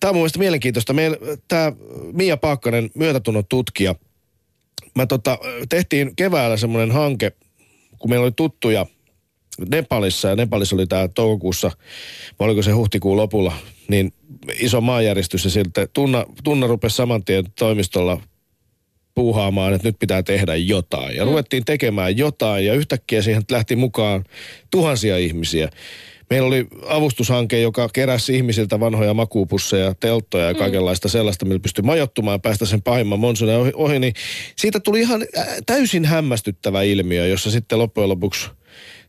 Tämä on mun mielestä mielenkiintoista. Meillä tämä Mia Paakkanen, myötätunnon tutkija, mä tota, tehtiin keväällä semmoinen hanke, kun meillä oli tuttuja Nepalissa, ja Nepalissa oli tämä toukokuussa, vai oliko se huhtikuun lopulla, niin iso maanjäristys, ja siltä Tunna, Tunna rupesi saman tien toimistolla puuhaamaan, että nyt pitää tehdä jotain. Ja mm. ruvettiin tekemään jotain, ja yhtäkkiä siihen lähti mukaan tuhansia ihmisiä. Meillä oli avustushanke, joka keräsi ihmisiltä vanhoja makuupusseja, telttoja ja kaikenlaista sellaista, millä pystyi majoittumaan ja päästä sen pahimman monsunen ohi, ohi. Niin siitä tuli ihan äh, täysin hämmästyttävä ilmiö, jossa sitten loppujen lopuksi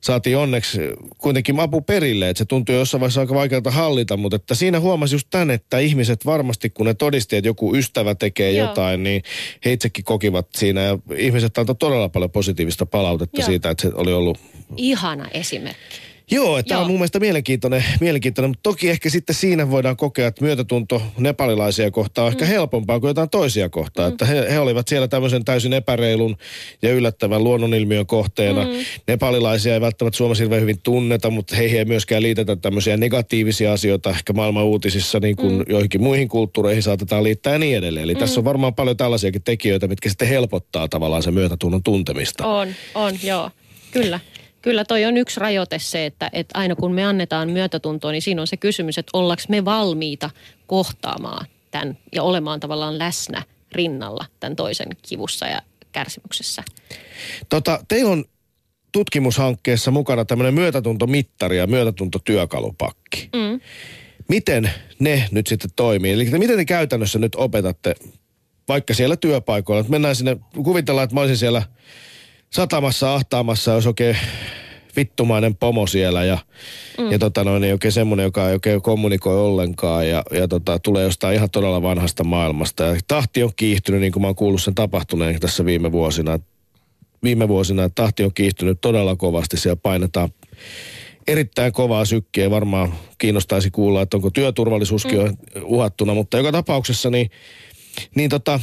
saatiin onneksi kuitenkin apu perille, että se tuntui jossain vaiheessa aika vaikealta hallita, mutta että siinä huomasi just tämän, että ihmiset varmasti, kun ne todisti, että joku ystävä tekee Joo. jotain, niin he itsekin kokivat siinä ja ihmiset antoi todella paljon positiivista palautetta Joo. siitä, että se oli ollut Ihana esimerkki. Joo, että tämä on mun mielestä mielenkiintoinen, mielenkiintoinen, mutta toki ehkä sitten siinä voidaan kokea, että myötätunto nepalilaisia kohtaan on Mm. ehkä helpompaa kuin jotain toisia kohtaan. Että he, he olivat siellä tämmöisen täysin epäreilun ja yllättävän luonnonilmiön kohteena. Mm. Nepalilaisia ei välttämättä Suomessa hirveän hyvin tunneta, mutta heihin ei myöskään liitetä tämmöisiä negatiivisia asioita ehkä maailman uutisissa, niin kuin mm. joihinkin muihin kulttuureihin saatetaan liittää ja niin edelleen. Eli mm. tässä on varmaan paljon tällaisiakin tekijöitä, mitkä sitten helpottaa tavallaan sen myötätunnon tuntemista. On, on, joo. Kyllä. Kyllä toi on yksi rajoite se, että, että aina kun me annetaan myötätuntoa, niin siinä on se kysymys, että ollaanko me valmiita kohtaamaan tämän ja olemaan tavallaan läsnä rinnalla tämän toisen kivussa ja kärsimyksessä. Tota, teillä on tutkimushankkeessa mukana tämmöinen myötätuntomittari ja myötätuntotyökalupakki. Mm. Miten ne nyt sitten toimii? Eli miten te käytännössä nyt opetatte vaikka siellä työpaikoilla? Että mennään sinne, kuvitellaan, että mä olisin siellä satamassa ahtaamassa, jos oikein vittumainen pomo siellä ja, mm. ja tota noin, niin oikein semmoinen, joka ei oikein kommunikoi ollenkaan ja, ja tota, tulee jostain ihan todella vanhasta maailmasta. Ja tahti on kiihtynyt, niin kuin mä oon kuullut sen tapahtuneen tässä viime vuosina. viime vuosina, että tahti on kiihtynyt todella kovasti. Siellä painetaan erittäin kovaa sykkiä. Varmaan kiinnostaisi kuulla, että onko työturvallisuuskin mm. uhattuna, mutta joka tapauksessa niin, niin tota,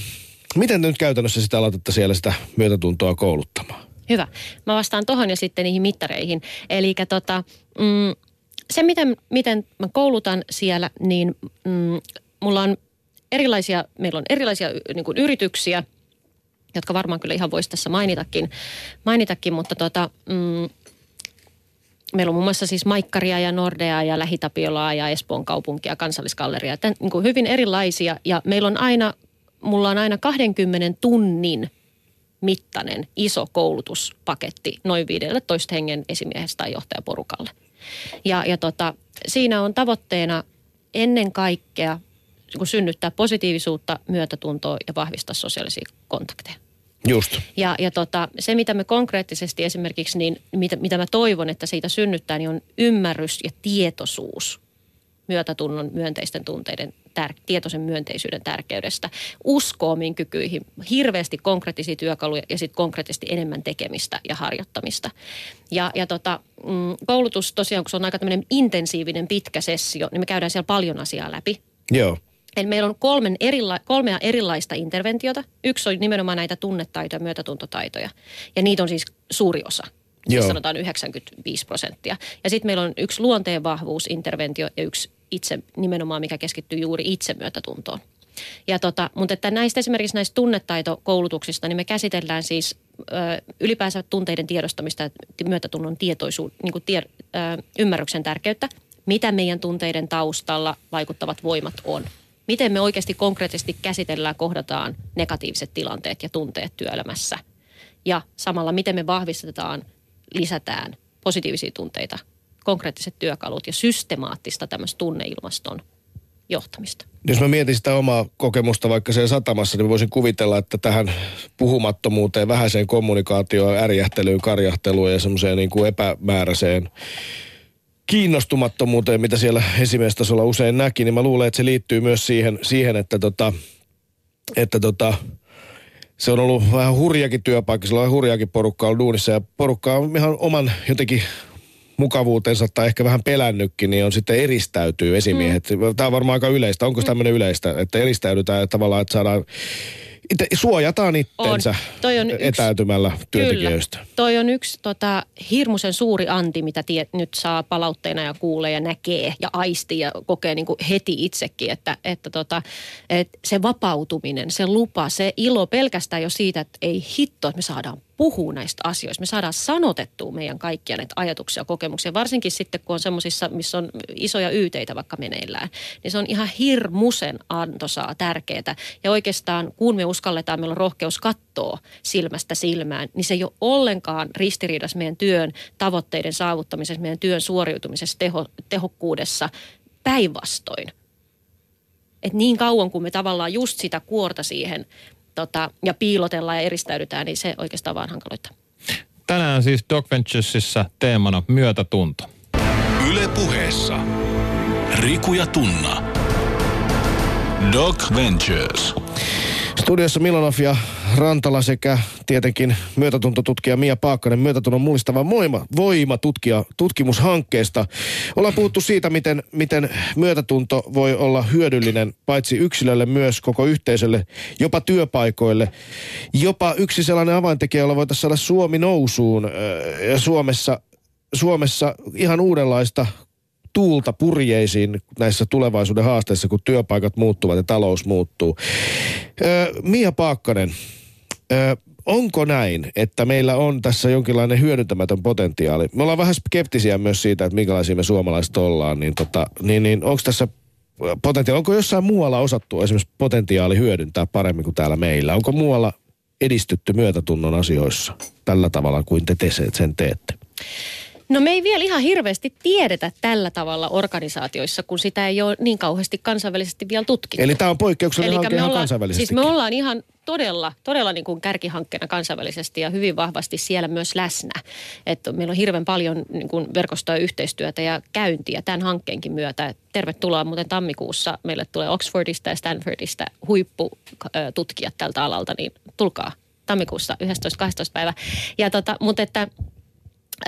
miten te nyt käytännössä sitä aloitatte siellä sitä myötätuntoa kouluttamaan? Hyvä. Mä vastaan tuohon ja sitten niihin mittareihin. Eli tota, mm, se, miten, miten mä koulutan siellä, niin mm, mulla on erilaisia, meillä on erilaisia niin kuin yrityksiä, jotka varmaan kyllä ihan voisi tässä mainitakin, mainitakin mutta tota, mm, meillä on muun muassa siis Maikkaria ja Nordea ja Lähitapiolaa ja Espoon kaupunkia, kansallisgalleria. Tämän, niin kuin hyvin erilaisia ja meillä on aina, mulla on aina 20 tunnin mittainen iso koulutuspaketti noin 15 hengen esimiehestä tai johtajaporukalle. Ja, ja tota, siinä on tavoitteena ennen kaikkea kun synnyttää positiivisuutta, myötätuntoa ja vahvistaa sosiaalisia kontakteja. Just. Ja, ja tota, se, mitä me konkreettisesti esimerkiksi, niin mitä, mitä mä toivon, että siitä synnyttää, niin on ymmärrys ja tietoisuus myötätunnon myönteisten tunteiden tär- tietoisen myönteisyyden tärkeydestä, uskoo omiin kykyihin, hirveästi konkreettisia työkaluja ja sitten konkreettisesti enemmän tekemistä ja harjoittamista. Ja, ja tota, mm, koulutus tosiaan, kun se on aika tämmöinen intensiivinen pitkä sessio, niin me käydään siellä paljon asiaa läpi. Joo. Eli meillä on kolmen erila- kolmea erilaista interventiota. Yksi on nimenomaan näitä tunnetaitoja, myötätuntotaitoja. Ja niitä on siis suuri osa. Siis Joo. sanotaan 95 prosenttia. Ja sitten meillä on yksi luonteenvahvuusinterventio ja yksi itse nimenomaan, mikä keskittyy juuri itsemyötätuntoon. Ja tota, mutta että näistä esimerkiksi näistä tunnetaitokoulutuksista, niin me käsitellään siis ö, ylipäänsä tunteiden tiedostamista ja myötätunnon tietoisuuden, niin tie, ymmärryksen tärkeyttä. Mitä meidän tunteiden taustalla vaikuttavat voimat on. Miten me oikeasti konkreettisesti käsitellään, kohdataan negatiiviset tilanteet ja tunteet työelämässä. Ja samalla miten me vahvistetaan, lisätään positiivisia tunteita, konkreettiset työkalut ja systemaattista tämmöistä tunneilmaston johtamista. Jos mä mietin sitä omaa kokemusta vaikka siellä satamassa, niin voisin kuvitella, että tähän puhumattomuuteen, vähäiseen kommunikaatioon, ärjähtelyyn, karjahteluun ja semmoiseen niin kuin epämääräiseen kiinnostumattomuuteen, mitä siellä esimiestasolla usein näki, niin mä luulen, että se liittyy myös siihen, siihen että, tota, että tota, se on ollut vähän hurjakin työpaikka, sillä on hurjaakin porukkaa ollut duunissa ja porukka on ihan oman jotenkin mukavuutensa tai ehkä vähän pelännytkin, niin on sitten eristäytyy esimiehet. Mm. Tämä on varmaan aika yleistä. Onko mm. tämmöinen yleistä, että eristäydytään tavallaan, että saadaan, itse, suojataan itsensä Toi on yksi- etäytymällä työntekijöistä. Kyllä. Toi on yksi tota, hirmuisen suuri anti, mitä tie, nyt saa palautteena ja kuulee ja näkee ja aisti ja kokee niin kuin heti itsekin, että, että tota, et se vapautuminen, se lupa, se ilo pelkästään jo siitä, että ei hitto, että me saadaan puhua näistä asioista. Me saadaan sanotettua meidän kaikkia näitä ajatuksia ja kokemuksia, varsinkin sitten kun on semmoisissa, missä on isoja yyteitä vaikka meneillään. Niin se on ihan hirmuisen antoisaa, tärkeää. Ja oikeastaan kun me uskalletaan, meillä on rohkeus katsoa silmästä silmään, niin se ei ole ollenkaan ristiriidassa meidän työn tavoitteiden saavuttamisessa, meidän työn suoriutumisessa, teho, tehokkuudessa päinvastoin. Et niin kauan kuin me tavallaan just sitä kuorta siihen tota, ja piilotellaan ja eristäydytään, niin se oikeastaan vaan hankaloittaa. Tänään siis Doc Venturesissa teemana myötätunto. Yle puheessa. Riku ja Tunna. Doc Ventures. Studiossa Milanov ja Rantala sekä tietenkin myötätuntotutkija Mia Paakkanen myötätunnon mullistava voima, voima tutkija, tutkimushankkeesta. Ollaan puhuttu siitä, miten, miten myötätunto voi olla hyödyllinen paitsi yksilölle myös koko yhteisölle, jopa työpaikoille. Jopa yksi sellainen avaintekijä, jolla voitaisiin saada Suomi nousuun ja Suomessa, Suomessa ihan uudenlaista tuulta purjeisiin näissä tulevaisuuden haasteissa, kun työpaikat muuttuvat ja talous muuttuu. Öö, Mia Paakkanen, öö, onko näin, että meillä on tässä jonkinlainen hyödyntämätön potentiaali? Me ollaan vähän skeptisiä myös siitä, että minkälaisia me suomalaiset ollaan, niin, tota, niin, niin onko tässä potentiaali, onko jossain muualla osattu esimerkiksi potentiaali hyödyntää paremmin kuin täällä meillä? Onko muualla edistytty myötätunnon asioissa tällä tavalla kuin te, te sen teette? No me ei vielä ihan hirveästi tiedetä tällä tavalla organisaatioissa, kun sitä ei ole niin kauheasti kansainvälisesti vielä tutkittu. Eli tämä on poikkeuksellinen hanke me ihan ollaan, kansainvälisesti. siis me ollaan ihan todella, todella niin kuin kärkihankkeena kansainvälisesti ja hyvin vahvasti siellä myös läsnä. Että meillä on hirveän paljon niin kuin verkostoa, yhteistyötä ja käyntiä tämän hankkeenkin myötä. Tervetuloa muuten tammikuussa. Meille tulee Oxfordista ja Stanfordista huippututkijat tältä alalta, niin tulkaa tammikuussa 11-12 päivä. Ja tota, mutta että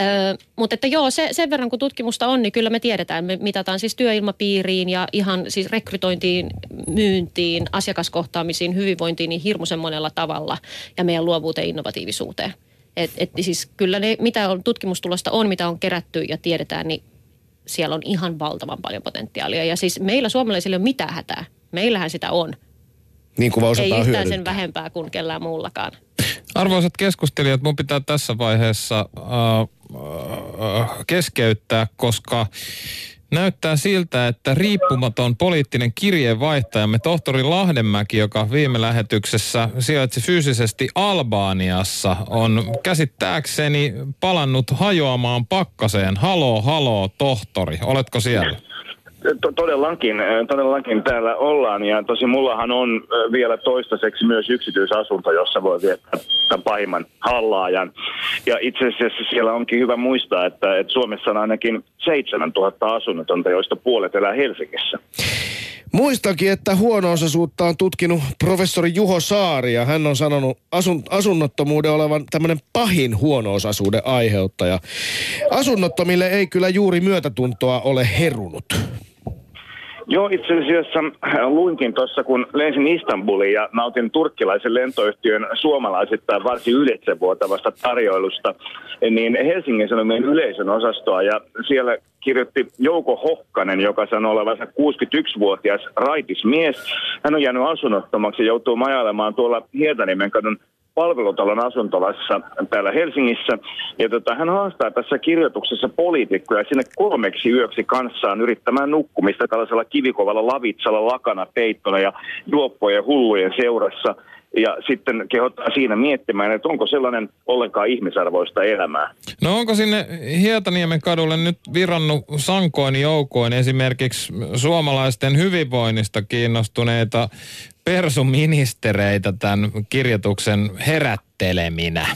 Öö, mutta että joo, se, sen verran kun tutkimusta on, niin kyllä me tiedetään. Me mitataan siis työilmapiiriin ja ihan siis rekrytointiin, myyntiin, asiakaskohtaamisiin, hyvinvointiin niin hirmuisen monella tavalla ja meidän luovuuteen innovatiivisuuteen. Et, et siis kyllä ne, mitä on tutkimustulosta on, mitä on kerätty ja tiedetään, niin siellä on ihan valtavan paljon potentiaalia. Ja siis meillä suomalaisilla ei ole mitään hätää. Meillähän sitä on. Niin kuin Ei yhtään hyödyntää. sen vähempää kuin kellään muullakaan. Arvoisat keskustelijat, mun pitää tässä vaiheessa äh, äh, keskeyttää, koska näyttää siltä, että riippumaton poliittinen kirjeenvaihtajamme tohtori Lahdenmäki, joka viime lähetyksessä sijaitsi fyysisesti Albaaniassa, on käsittääkseni palannut hajoamaan pakkaseen. Haloo, haloo, tohtori. Oletko siellä? To- todellakin, äh, todellakin täällä ollaan ja tosi mullahan on äh, vielä toistaiseksi myös yksityisasunto, jossa voi viettää tämän pahimman hallaajan. Ja itse asiassa siellä onkin hyvä muistaa, että, että Suomessa on ainakin 7000 asunnotonta, joista puolet elää Helsingissä. Muistakin, että huono-osaisuutta on tutkinut professori Juho Saari ja hän on sanonut asun, asunnottomuuden olevan tämmöinen pahin huono-osaisuuden aiheuttaja. Asunnottomille ei kyllä juuri myötätuntoa ole herunut. Joo, itse asiassa äh, luinkin tuossa, kun lensin Istanbuliin ja nautin turkkilaisen lentoyhtiön suomalaisittain varsin ylitsevuotavasta tarjoilusta, niin Helsingin Sanomien yleisön osastoa ja siellä kirjoitti Jouko Hokkanen, joka sanoi olevansa 61-vuotias raitismies. Hän on jäänyt asunnottomaksi ja joutuu majailemaan tuolla Hietaniemen kadun palvelutalon asuntolassa täällä Helsingissä. Ja tota, hän haastaa tässä kirjoituksessa poliitikkoja sinne kolmeksi yöksi kanssaan yrittämään nukkumista tällaisella kivikovalla lavitsalla, lakana, peittona ja juoppojen hullujen seurassa. Ja sitten kehottaa siinä miettimään, että onko sellainen ollenkaan ihmisarvoista elämää. No onko sinne Hietaniemen kadulle nyt virannut sankoin joukoin esimerkiksi suomalaisten hyvinvoinnista kiinnostuneita persuministereitä tämän kirjoituksen herätteleminä?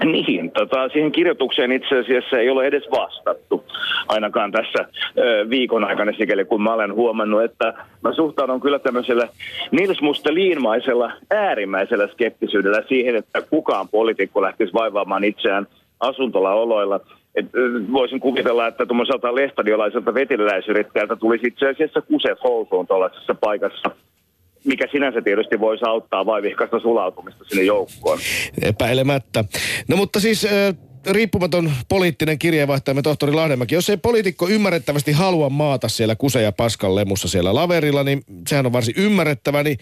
Niin, tota, siihen kirjoitukseen itse asiassa ei ole edes vastattu, ainakaan tässä ö, viikon aikana sikäli, kun mä olen huomannut, että mä suhtaudun kyllä tämmöisellä Nils Mustelin-maisella äärimmäisellä skeptisyydellä siihen, että kukaan poliitikko lähtisi vaivaamaan itseään asuntolaoloilla. Et, voisin kuvitella, että tuommoiselta lestadiolaiselta veteliläisyrittäjältä tulisi itse asiassa kuset housuun tuollaisessa paikassa mikä sinänsä tietysti voisi auttaa vaivihkaista sulautumista sinne joukkoon. Epäilemättä. No mutta siis riippumaton poliittinen kirjeenvaihtajamme tohtori Lahdenmäki, jos ei poliitikko ymmärrettävästi halua maata siellä kuse ja paskan lemussa siellä laverilla, niin sehän on varsin ymmärrettävä, niin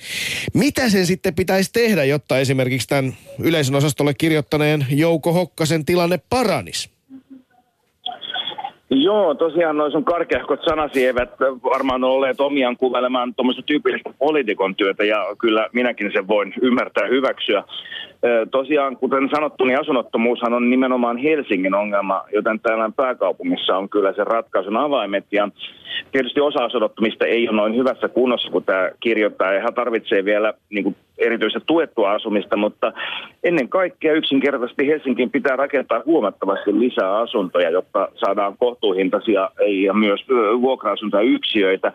mitä sen sitten pitäisi tehdä, jotta esimerkiksi tämän yleisön osastolle kirjoittaneen Jouko Hokkasen tilanne paranisi? Joo, tosiaan noin sun karkeahkot sanasievet varmaan on olleet omiaan kuvailemaan tuommoista tyypillistä poliitikon työtä ja kyllä minäkin sen voin ymmärtää hyväksyä. Tosiaan, kuten sanottu, niin asunnottomuushan on nimenomaan Helsingin ongelma, joten täällä pääkaupungissa on kyllä se ratkaisun avaimet. Ja tietysti osa asunnottomista ei ole noin hyvässä kunnossa, kun tämä kirjoittaa, ja hän tarvitsee vielä niin kuin, erityistä tuettua asumista, mutta ennen kaikkea yksinkertaisesti Helsinkiin pitää rakentaa huomattavasti lisää asuntoja, jotta saadaan kohtuuhintaisia ja myös vuokra-asuntoja yksiöitä.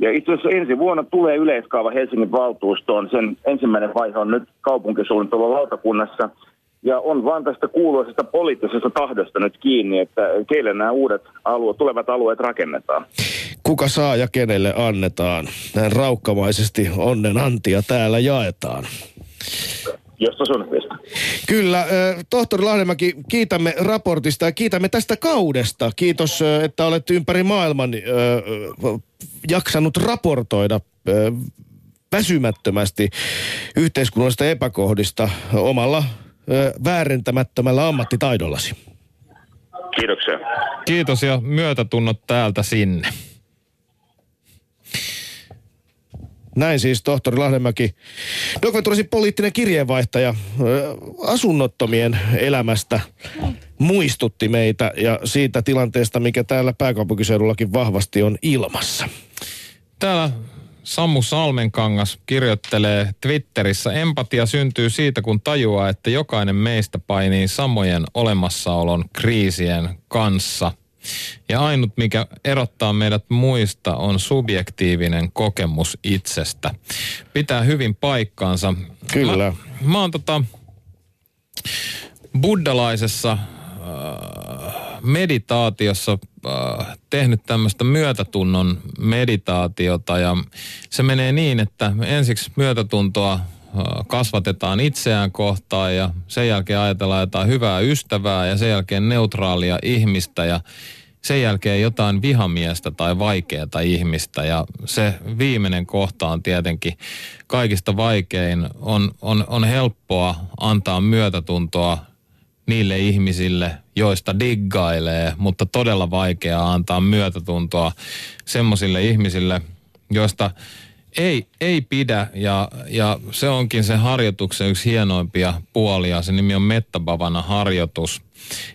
Ja itse asiassa ensi vuonna tulee yleiskaava Helsingin valtuustoon. Sen ensimmäinen vaihe on nyt kaupunkisuunnittelun lautakunnassa. Ja on vaan tästä kuuluisesta poliittisesta tahdosta nyt kiinni, että keille nämä uudet alueet, tulevat alueet rakennetaan. Kuka saa ja kenelle annetaan? Näin raukkamaisesti onnen antia täällä jaetaan. Josta Sundqvist. Kyllä, tohtori Lahdenmäki, kiitämme raportista ja kiitämme tästä kaudesta. Kiitos, että olet ympäri maailman jaksanut raportoida väsymättömästi yhteiskunnallisista epäkohdista omalla väärentämättömällä ammattitaidollasi. Kiitoksia. Kiitos ja myötätunnot täältä sinne. Näin siis tohtori Lahdenmäki, Dokventuurisin poliittinen kirjeenvaihtaja asunnottomien elämästä muistutti meitä ja siitä tilanteesta, mikä täällä pääkaupunkiseudullakin vahvasti on ilmassa. Täällä Sammu Salmenkangas kirjoittelee Twitterissä, empatia syntyy siitä, kun tajuaa, että jokainen meistä painii samojen olemassaolon kriisien kanssa. Ja ainut, mikä erottaa meidät muista, on subjektiivinen kokemus itsestä. Pitää hyvin paikkaansa. Kyllä. Mä, mä oon tota, buddalaisessa äh, meditaatiossa äh, tehnyt tämmöistä myötätunnon meditaatiota ja se menee niin, että ensiksi myötätuntoa kasvatetaan itseään kohtaan ja sen jälkeen ajatellaan jotain hyvää ystävää ja sen jälkeen neutraalia ihmistä ja sen jälkeen jotain vihamiestä tai vaikeata ihmistä ja se viimeinen kohta on tietenkin kaikista vaikein. On, on, on helppoa antaa myötätuntoa niille ihmisille, joista diggailee, mutta todella vaikeaa antaa myötätuntoa semmoisille ihmisille, joista ei, ei pidä ja, ja se onkin se harjoituksen yksi hienoimpia puolia. Se nimi on Mettabavana harjoitus.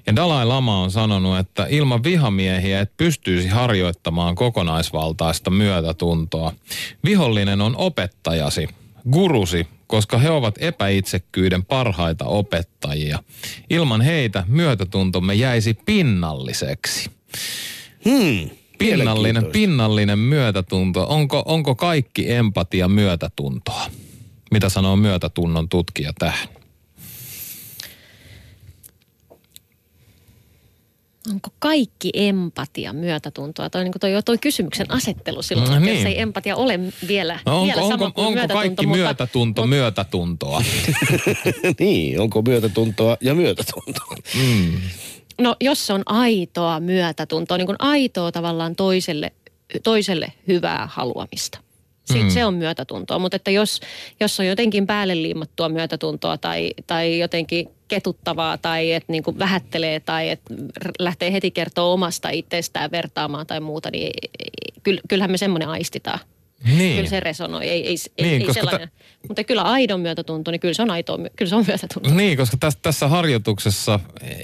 Ja Dalai Lama on sanonut, että ilman vihamiehiä et pystyisi harjoittamaan kokonaisvaltaista myötätuntoa. Vihollinen on opettajasi, gurusi, koska he ovat epäitsekkyyden parhaita opettajia. Ilman heitä myötätuntomme jäisi pinnalliseksi. Hmm. Pinnallinen, pinnallinen myötätunto. Onko, onko kaikki empatia myötätuntoa? Mitä sanoo myötätunnon tutkija tähän? Onko kaikki empatia myötätuntoa? Toi, niin toi, toi kysymyksen asettelu silloin, No niin. jos ei empatia ole vielä, No, vielä onko, sama onko, kuin onko myötätunto, kaikki mutta, myötätunto mutta, myötätuntoa? niin, onko myötätuntoa ja myötätuntoa? Mm. No jos se on aitoa myötätuntoa, niin kuin aitoa tavallaan toiselle, toiselle hyvää haluamista. Sitten Mm. se on myötätuntoa, mutta että jos, jos on jotenkin päälle liimattua myötätuntoa tai, tai jotenkin ketuttavaa tai että niin kuin vähättelee tai että lähtee heti kertoa omasta itsestään vertaamaan tai muuta, niin kyll- kyllähän me semmoinen aistitaan. Niin. Kyllä se resonoi, ei, ei, ei, Niin, ei sellainen. Mutta kyllä aidon myötätunto, niin kyllä se on aitoa, kyllä se on myötätunto. Niin, koska tässä, tässä harjoituksessa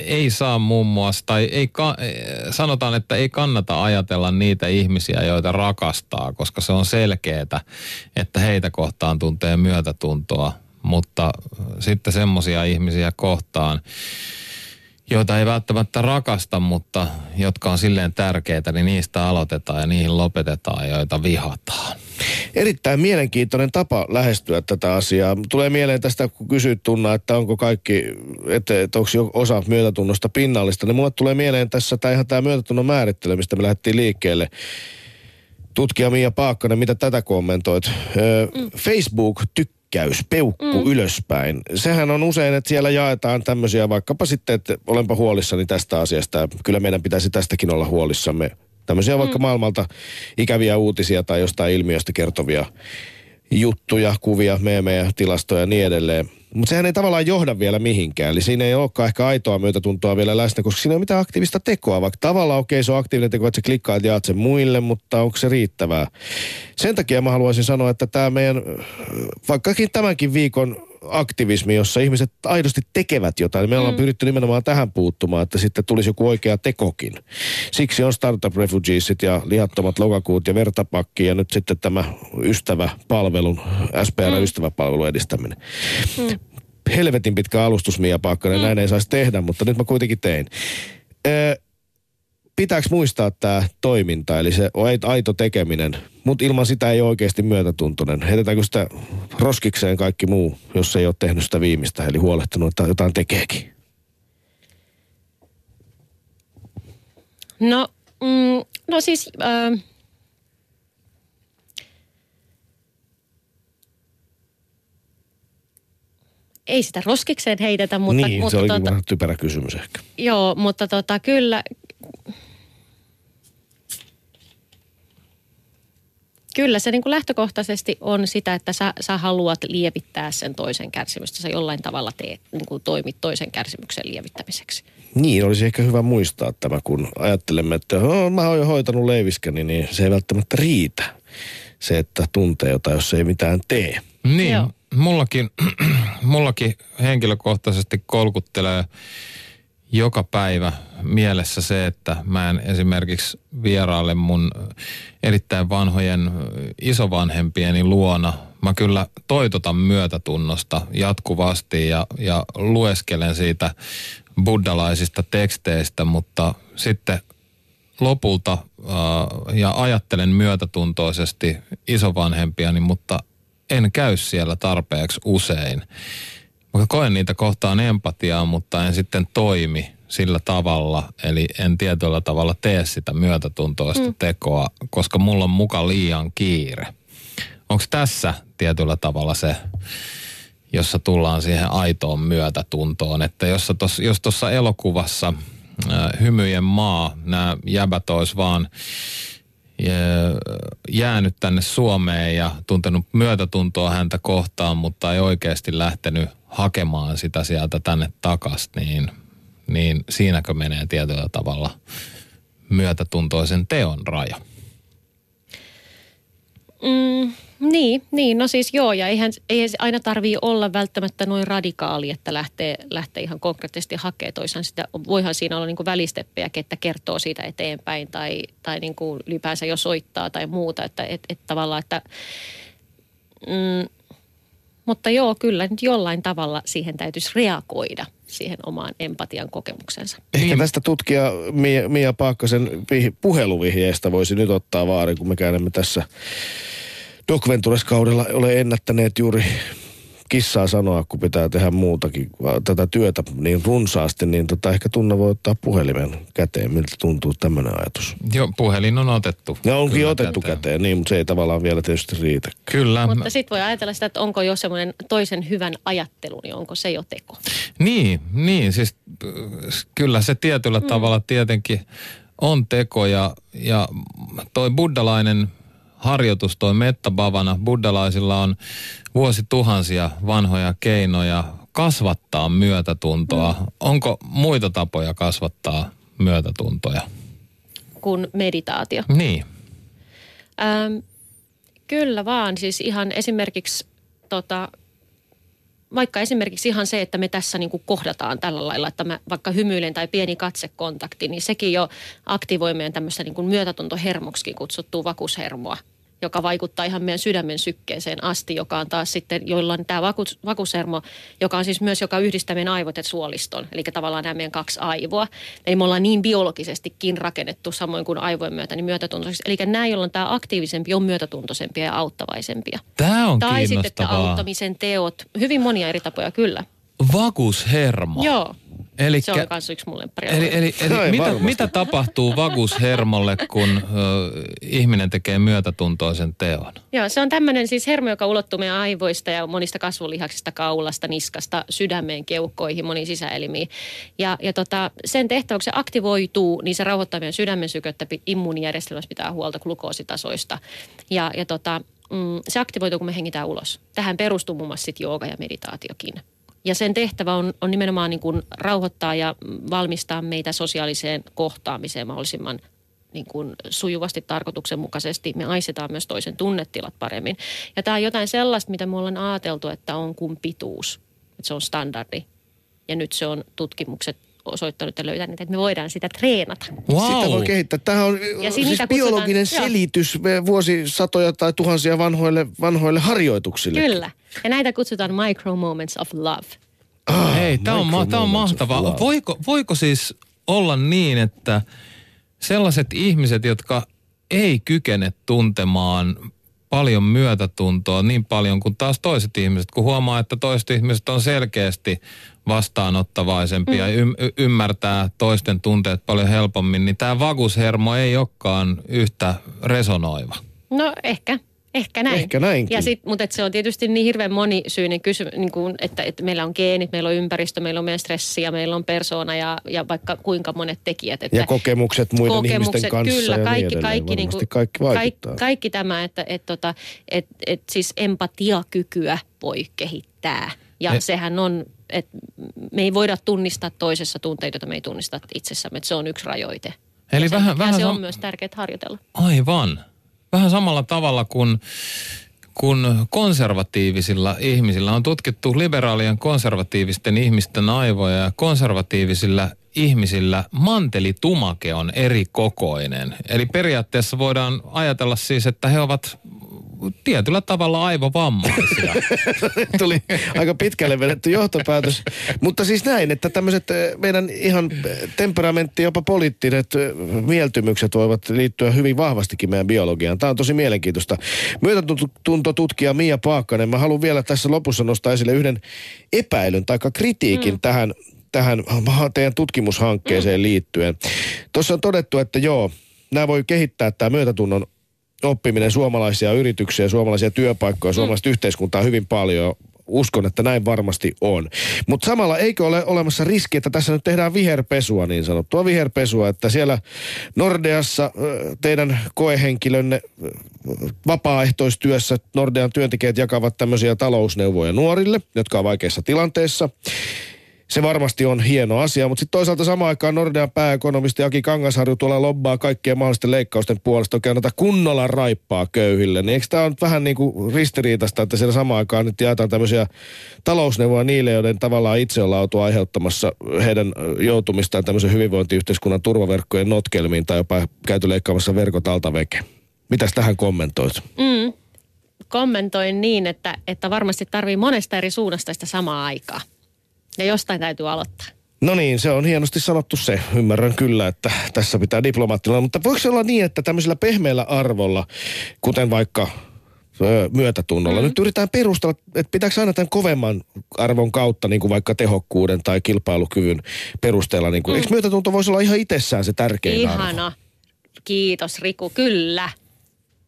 ei saa muun muassa, tai ei ka, eh, sanotaan, että ei kannata ajatella niitä ihmisiä, joita rakastaa, koska se on selkeää, että heitä kohtaan tuntee myötätuntoa, mutta sitten semmoisia ihmisiä kohtaan, joita ei välttämättä rakasta, mutta jotka on silleen tärkeitä, niin niistä aloitetaan ja niihin lopetetaan, joita vihataan. Erittäin mielenkiintoinen tapa lähestyä tätä asiaa. Tulee mieleen tästä, kun kysyt Tunna, että onko kaikki, että, että onko osa myötätunnosta pinnallista, niin mulle tulee mieleen tässä tämä ihan tämä myötätunnon määrittely, mistä me lähdettiin liikkeelle. Tutkija Mia Paakkanen, mitä tätä kommentoit? Öö, Facebook tykkäys, peukku mm. ylöspäin. Sehän on usein, että siellä jaetaan tämmöisiä vaikkapa sitten, että olenpa huolissani tästä asiasta. Kyllä meidän pitäisi tästäkin olla huolissamme. Tämmöisiä vaikka maailmalta ikäviä uutisia tai jostain ilmiöstä kertovia juttuja, kuvia, meemejä, tilastoja ja niin edelleen. Mutta sehän ei tavallaan johda vielä mihinkään. Eli siinä ei olekaan ehkä aitoa myötätuntoa vielä läsnä, koska siinä ei ole mitään aktiivista tekoa. Vaikka tavallaan okei, okay, se on aktiivinen teko, että sä klikkaat ja jaat sen muille, mutta onko se riittävää? Sen takia mä haluaisin sanoa, että tämä meidän, vaikkakin tämänkin viikon aktivismi, jossa ihmiset aidosti tekevät jotain. Me ollaan pyritty nimenomaan tähän puuttumaan, että sitten tulisi joku oikea tekokin. Siksi on Startup Refugiesit ja lihattomat lokakuut ja vertapakki ja nyt sitten tämä ystäväpalvelun, SPR-ystäväpalvelun edistäminen. Helvetin pitkä alustus, Mia Paakkanen, näin ei saisi tehdä, mutta nyt mä kuitenkin tein. Ö, pitääkö muistaa tämä toiminta, eli se aito tekeminen, mutta ilman sitä ei ole oikeasti myötätuntoinen. Heitetäänkö sitä roskikseen kaikki muu, jos ei ole tehnyt sitä viimeistä, eli huolehtinut, että jotain tekeekin? No, mm, no siis... Äh, ei sitä roskikseen heitetä, mutta... niin, mutta se olikin tota, vähän typerä kysymys ehkä. Joo, mutta tota, kyllä... Kyllä se niin kuin lähtökohtaisesti on sitä, että sä, sä haluat lievittää sen toisen kärsimystä. Sä jollain tavalla teet, niin kuin toimit toisen kärsimyksen lievittämiseksi. Niin, olisi ehkä hyvä muistaa tämä, kun ajattelemme, että oh, mä oon jo hoitanut leiviskäni, niin se ei välttämättä riitä. Se, että tuntee jotain, jos ei mitään tee. Niin, Joo. mullakin, mullakin henkilökohtaisesti kolkuttelee joka päivä mielessä se, että mä en esimerkiksi vieraille mun erittäin vanhojen isovanhempieni luona. Mä kyllä toitotan myötätunnosta jatkuvasti ja, ja lueskelen siitä buddalaisista teksteistä, mutta sitten lopulta äh, ja ajattelen myötätuntoisesti isovanhempiani, mutta en käy siellä tarpeeksi usein. Mä koen niitä kohtaan empatiaa, mutta en sitten toimi sillä tavalla, eli en tietyllä tavalla tee sitä myötätuntoista mm. tekoa, koska mulla on muka liian kiire. Onko tässä tietyllä tavalla se, jossa tullaan siihen aitoon myötätuntoon, että jos, tos, jos tuossa elokuvassa äh, Hymyjen maa, nämä jäbät olisi vaan jäänyt tänne Suomeen ja tuntenut myötätuntoa häntä kohtaan, mutta ei oikeasti lähtenyt hakemaan sitä sieltä tänne takaisin, niin, niin siinäkö menee tietyllä tavalla myötätuntoisen teon raja? Mm, niin, niin, no siis joo, ja eihän, ei aina tarvii olla välttämättä noin radikaali, että lähtee, lähtee ihan konkreettisesti hakemaan toisaan sitä. Voihan siinä olla niin kuin välisteppejä, että kertoo siitä eteenpäin tai, tai niin kuin ylipäänsä jo soittaa tai muuta, että et, et tavallaan, että mm, mutta joo, kyllä nyt jollain tavalla siihen täytyisi reagoida siihen omaan empatian kokemuksensa. Ehkä niin. tästä tutkija Mia, Mia Paakkasen puheluvihjeestä voisi nyt ottaa vaari, kun me käymme tässä Doc Ventures-kaudella ole ennättäneet juuri kissaa sanoa, kun pitää tehdä muutakin tätä työtä niin runsaasti, niin tota, ehkä Tunna voi ottaa puhelimen käteen. Miltä tuntuu tämmöinen ajatus? Joo, puhelin on otettu. Ja onkin Kyllä otettu käteen. käteen, niin, mutta se ei tavallaan vielä tietysti riitä. Kyllä. Mutta sitten voi ajatella sitä, että onko jo semmoinen toisen hyvän ajattelu, niin onko se jo teko? Niin, niin siis kyllä se tietyllä mm. tavalla tietenkin on teko ja, ja toi buddalainen – harjoitus, toi mettabavana. Buddalaisilla on vuosituhansia vanhoja keinoja kasvattaa myötätuntoa. Mm. Onko muita tapoja kasvattaa myötätuntoja? Kuin meditaatio. Niin. Ähm, kyllä vaan. Siis ihan esimerkiksi tota, vaikka esimerkiksi ihan se, että me tässä niin kuin kohdataan tällä lailla, että mä vaikka hymyilen tai pieni katsekontakti, niin sekin jo aktivoi meidän tämmöistä niin kuin myötätuntohermoksikin kutsuttua vakushermoa joka vaikuttaa ihan meidän sydämen sykkeeseen asti, joka on taas sitten, joilla on tämä vakus, vakusermo, joka on siis myös, joka yhdistää meidän aivot ja suoliston, eli tavallaan nämä meidän kaksi aivoa. Eli me ollaan niin biologisestikin rakennettu samoin kuin aivojen myötä, niin myötätuntoiseksi. Eli nämä, joilla on tämä aktiivisempi, on myötätuntoisempia ja auttavaisempia. Tämä on Tai sitten että auttamisen teot, hyvin monia eri tapoja kyllä. Vagushermo. Joo. Elikkä, se on myös yksi mun Eli, eli, eli mitä, mitä tapahtuu vagushermolle, kun ö, ihminen tekee myötätuntoisen teon? Joo, se on tämmöinen siis hermo, joka ulottuu meidän aivoista ja monista kasvulihaksista, kaulasta, niskasta, sydämeen, keuhkoihin, moniin sisäelimiin. Ja, ja tota, sen tehtävä, kun se aktivoituu, niin se rauhoittaa meidän sydämen sykettä, immuunijärjestelmässä pitää huolta glukoositasoista. Ja, ja tota, mm, se aktivoituu, kun me hengitään ulos. Tähän perustuu muun muassa sit jooga ja meditaatiokin. Ja sen tehtävä on, on nimenomaan niin kuin rauhoittaa ja valmistaa meitä sosiaaliseen kohtaamiseen mahdollisimman niin kuin sujuvasti tarkoituksenmukaisesti. Me aisetaan myös toisen tunnetilat paremmin. Ja tämä on jotain sellaista, mitä me ollaan ajateltu, että on kuin pituus. Että se on standardi. Ja nyt se on tutkimukset osoittanut ja löytänyt, että me voidaan sitä treenata. Wow. Sitä voi kehittää. Tämä on ja siis biologinen kutsutaan, selitys jo. vuosisatoja tai tuhansia vanhoille, vanhoille harjoituksille. Kyllä. Ja näitä kutsutaan micro moments of love. Ah, Hei, tämä on, ma- on mahtavaa. Voiko, voiko siis olla niin, että sellaiset ihmiset, jotka ei kykene tuntemaan paljon myötätuntoa niin paljon kuin taas toiset ihmiset, kun huomaa, että toiset ihmiset on selkeästi vastaanottavaisempia mm. ja y- ymmärtää toisten tunteet paljon helpommin, niin tämä vagushermo ei olekaan yhtä resonoiva. No ehkä. Ehkä näin. Ehkä näinkin. Ja sit, mutta et se on tietysti niin hirveän monisyinen kysymys, niin kuin, että, että meillä on geenit, meillä on ympäristö, meillä on meidän stressiä, meillä on persoona ja, ja vaikka kuinka monet tekijät. Että ja kokemukset muiden kokemukset, ihmisten kanssa Kyllä, ja kaikki, niin kaikki, niin kuin, kaikki, kaikki, kaikki tämä, että et, tota, et, et, siis empatiakykyä voi kehittää. Ja et, sehän on, että me ei voida tunnistaa toisessa tunteita, joita me ei tunnista itsessämme, että se on yksi rajoite. Eli ja vähän, vähän se on sam- myös tärkeää harjoitella. Aivan vähän samalla tavalla kuin kun konservatiivisilla ihmisillä on tutkittu liberaalien konservatiivisten ihmisten aivoja ja konservatiivisilla ihmisillä mantelitumake on eri kokoinen. Eli periaatteessa voidaan ajatella siis, että he ovat tietyllä tavalla aivovammaisia. Tuli aika pitkälle vedetty johtopäätös. Mutta siis näin, että tämmöiset eh, meidän ihan eh, temperamentti, jopa poliittiset eh, mieltymykset voivat liittyä hyvin vahvastikin meidän biologiaan. Tämä on tosi mielenkiintoista. Myötätuntotutkija Mia Paakkanen, mä haluan vielä tässä lopussa nostaa esille yhden epäilyn tai kritiikin mm. tähän tähän teidän tutkimushankkeeseen mm. liittyen. Tuossa on todettu, että joo, nämä voi kehittää tämä myötätunnon oppiminen suomalaisia yrityksiä, suomalaisia työpaikkoja, mm. suomalaista mm. yhteiskuntaa hyvin paljon. Uskon, että näin varmasti on. Mutta samalla eikö ole olemassa riski, että tässä nyt tehdään viherpesua niin sanottua viherpesua, että siellä Nordeassa teidän koehenkilönne vapaaehtoistyössä Nordean työntekijät jakavat tämmöisiä talousneuvoja nuorille, jotka on vaikeassa tilanteessa se varmasti on hieno asia, mutta sitten toisaalta samaan aikaan Nordean pääekonomisti Aki Kangasharju tuolla lobbaa kaikkien mahdollisten leikkausten puolesta oikein näitä kunnolla raippaa köyhille. Niin eikö tämä on vähän niin kuin ristiriitasta, että siellä samaan aikaan nyt jaetaan tämmöisiä talousneuvoja niille, joiden tavallaan itse ollaan oltu aiheuttamassa heidän joutumistaan tämmöisen hyvinvointiyhteiskunnan turvaverkkojen notkelmiin tai jopa käyty leikkaamassa verkot alta veke. Mitäs tähän kommentoit? Mm. Kommentoin niin, että, että varmasti tarvii monesta eri suunnasta sitä samaa aikaa. Ja jostain täytyy aloittaa. No niin, se on hienosti sanottu se. Ymmärrän kyllä, että tässä pitää diplomaattilla. Mutta voiko se olla niin, että tämmöisellä pehmeällä arvolla, kuten vaikka myötätunnolla, mm. nyt yritetään perustella, että pitääkö aina tämän kovemman arvon kautta, niin kuin vaikka tehokkuuden tai kilpailukyvyn perusteella, niin kuin, mm. eikö myötätunto voisi olla ihan itsessään se tärkein Ihana. arvo? Kiitos Riku, kyllä.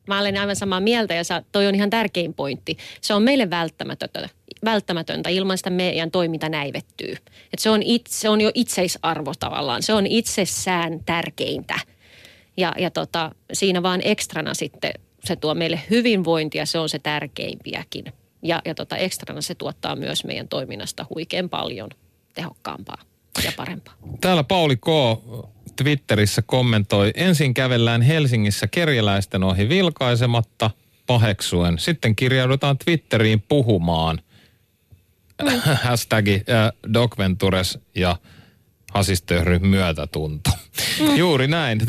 Mä olen aivan samaa mieltä ja toi on ihan tärkein pointti. Se on meille välttämätöntä, välttämätöntä ilman sitä meidän toiminta näivettyy. Et se, on itse, se on jo itseisarvo tavallaan, se on itsessään tärkeintä. Ja, ja tota, siinä vaan ekstrana sitten se tuo meille hyvinvointia, se on se tärkeimpiäkin. Ja, ja tota, ekstrana se tuottaa myös meidän toiminnasta huikean paljon tehokkaampaa ja parempaa. Täällä Pauli K. Twitterissä kommentoi, ensin kävellään Helsingissä kerjäläisten ohi vilkaisematta, paheksuen. Sitten kirjaudutaan Twitteriin puhumaan. Mm. Hashtagi äh, Docventures ja hasistöhry myötätunto. Mm. Juuri näin.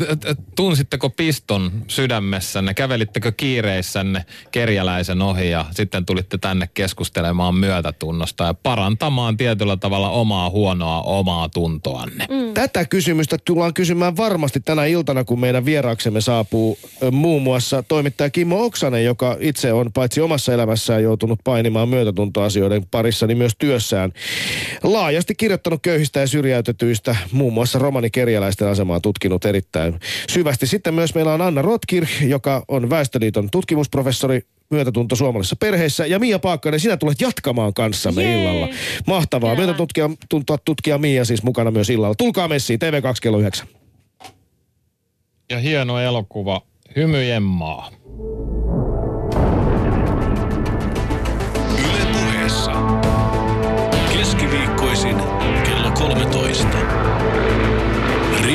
Tunsitteko piston sydämessänne? Kävelittekö kiireissänne kerjäläisen ohi ja sitten tulitte tänne keskustelemaan myötätunnosta ja parantamaan tietyllä tavalla omaa huonoa omaa tuntoanne? Mm. Tätä kysymystä tullaan kysymään varmasti tänä iltana, kun meidän vieraaksemme saapuu muun muassa toimittaja Kimmo Oksanen, joka itse on paitsi omassa elämässään joutunut painimaan myötätuntoasioiden parissa, niin myös työssään laajasti kirjoittanut köyhistä ja syrjäytetyistä, muun muassa romanikerjäläisten asemaa tutkinut erittäin syvästi. Sitten myös meillä on Anna Rotkir, joka on Väestöliiton tutkimusprofessori myötätunto suomalaisissa perheissä. Ja Mia Paakkanen, sinä tulet jatkamaan kanssamme Jee. illalla. Mahtavaa. Myötätutkija tuntua tutkija Mia siis mukana myös illalla. Tulkaa messiin, TV2 kello 9. Ja hieno elokuva, Hymyjen maa.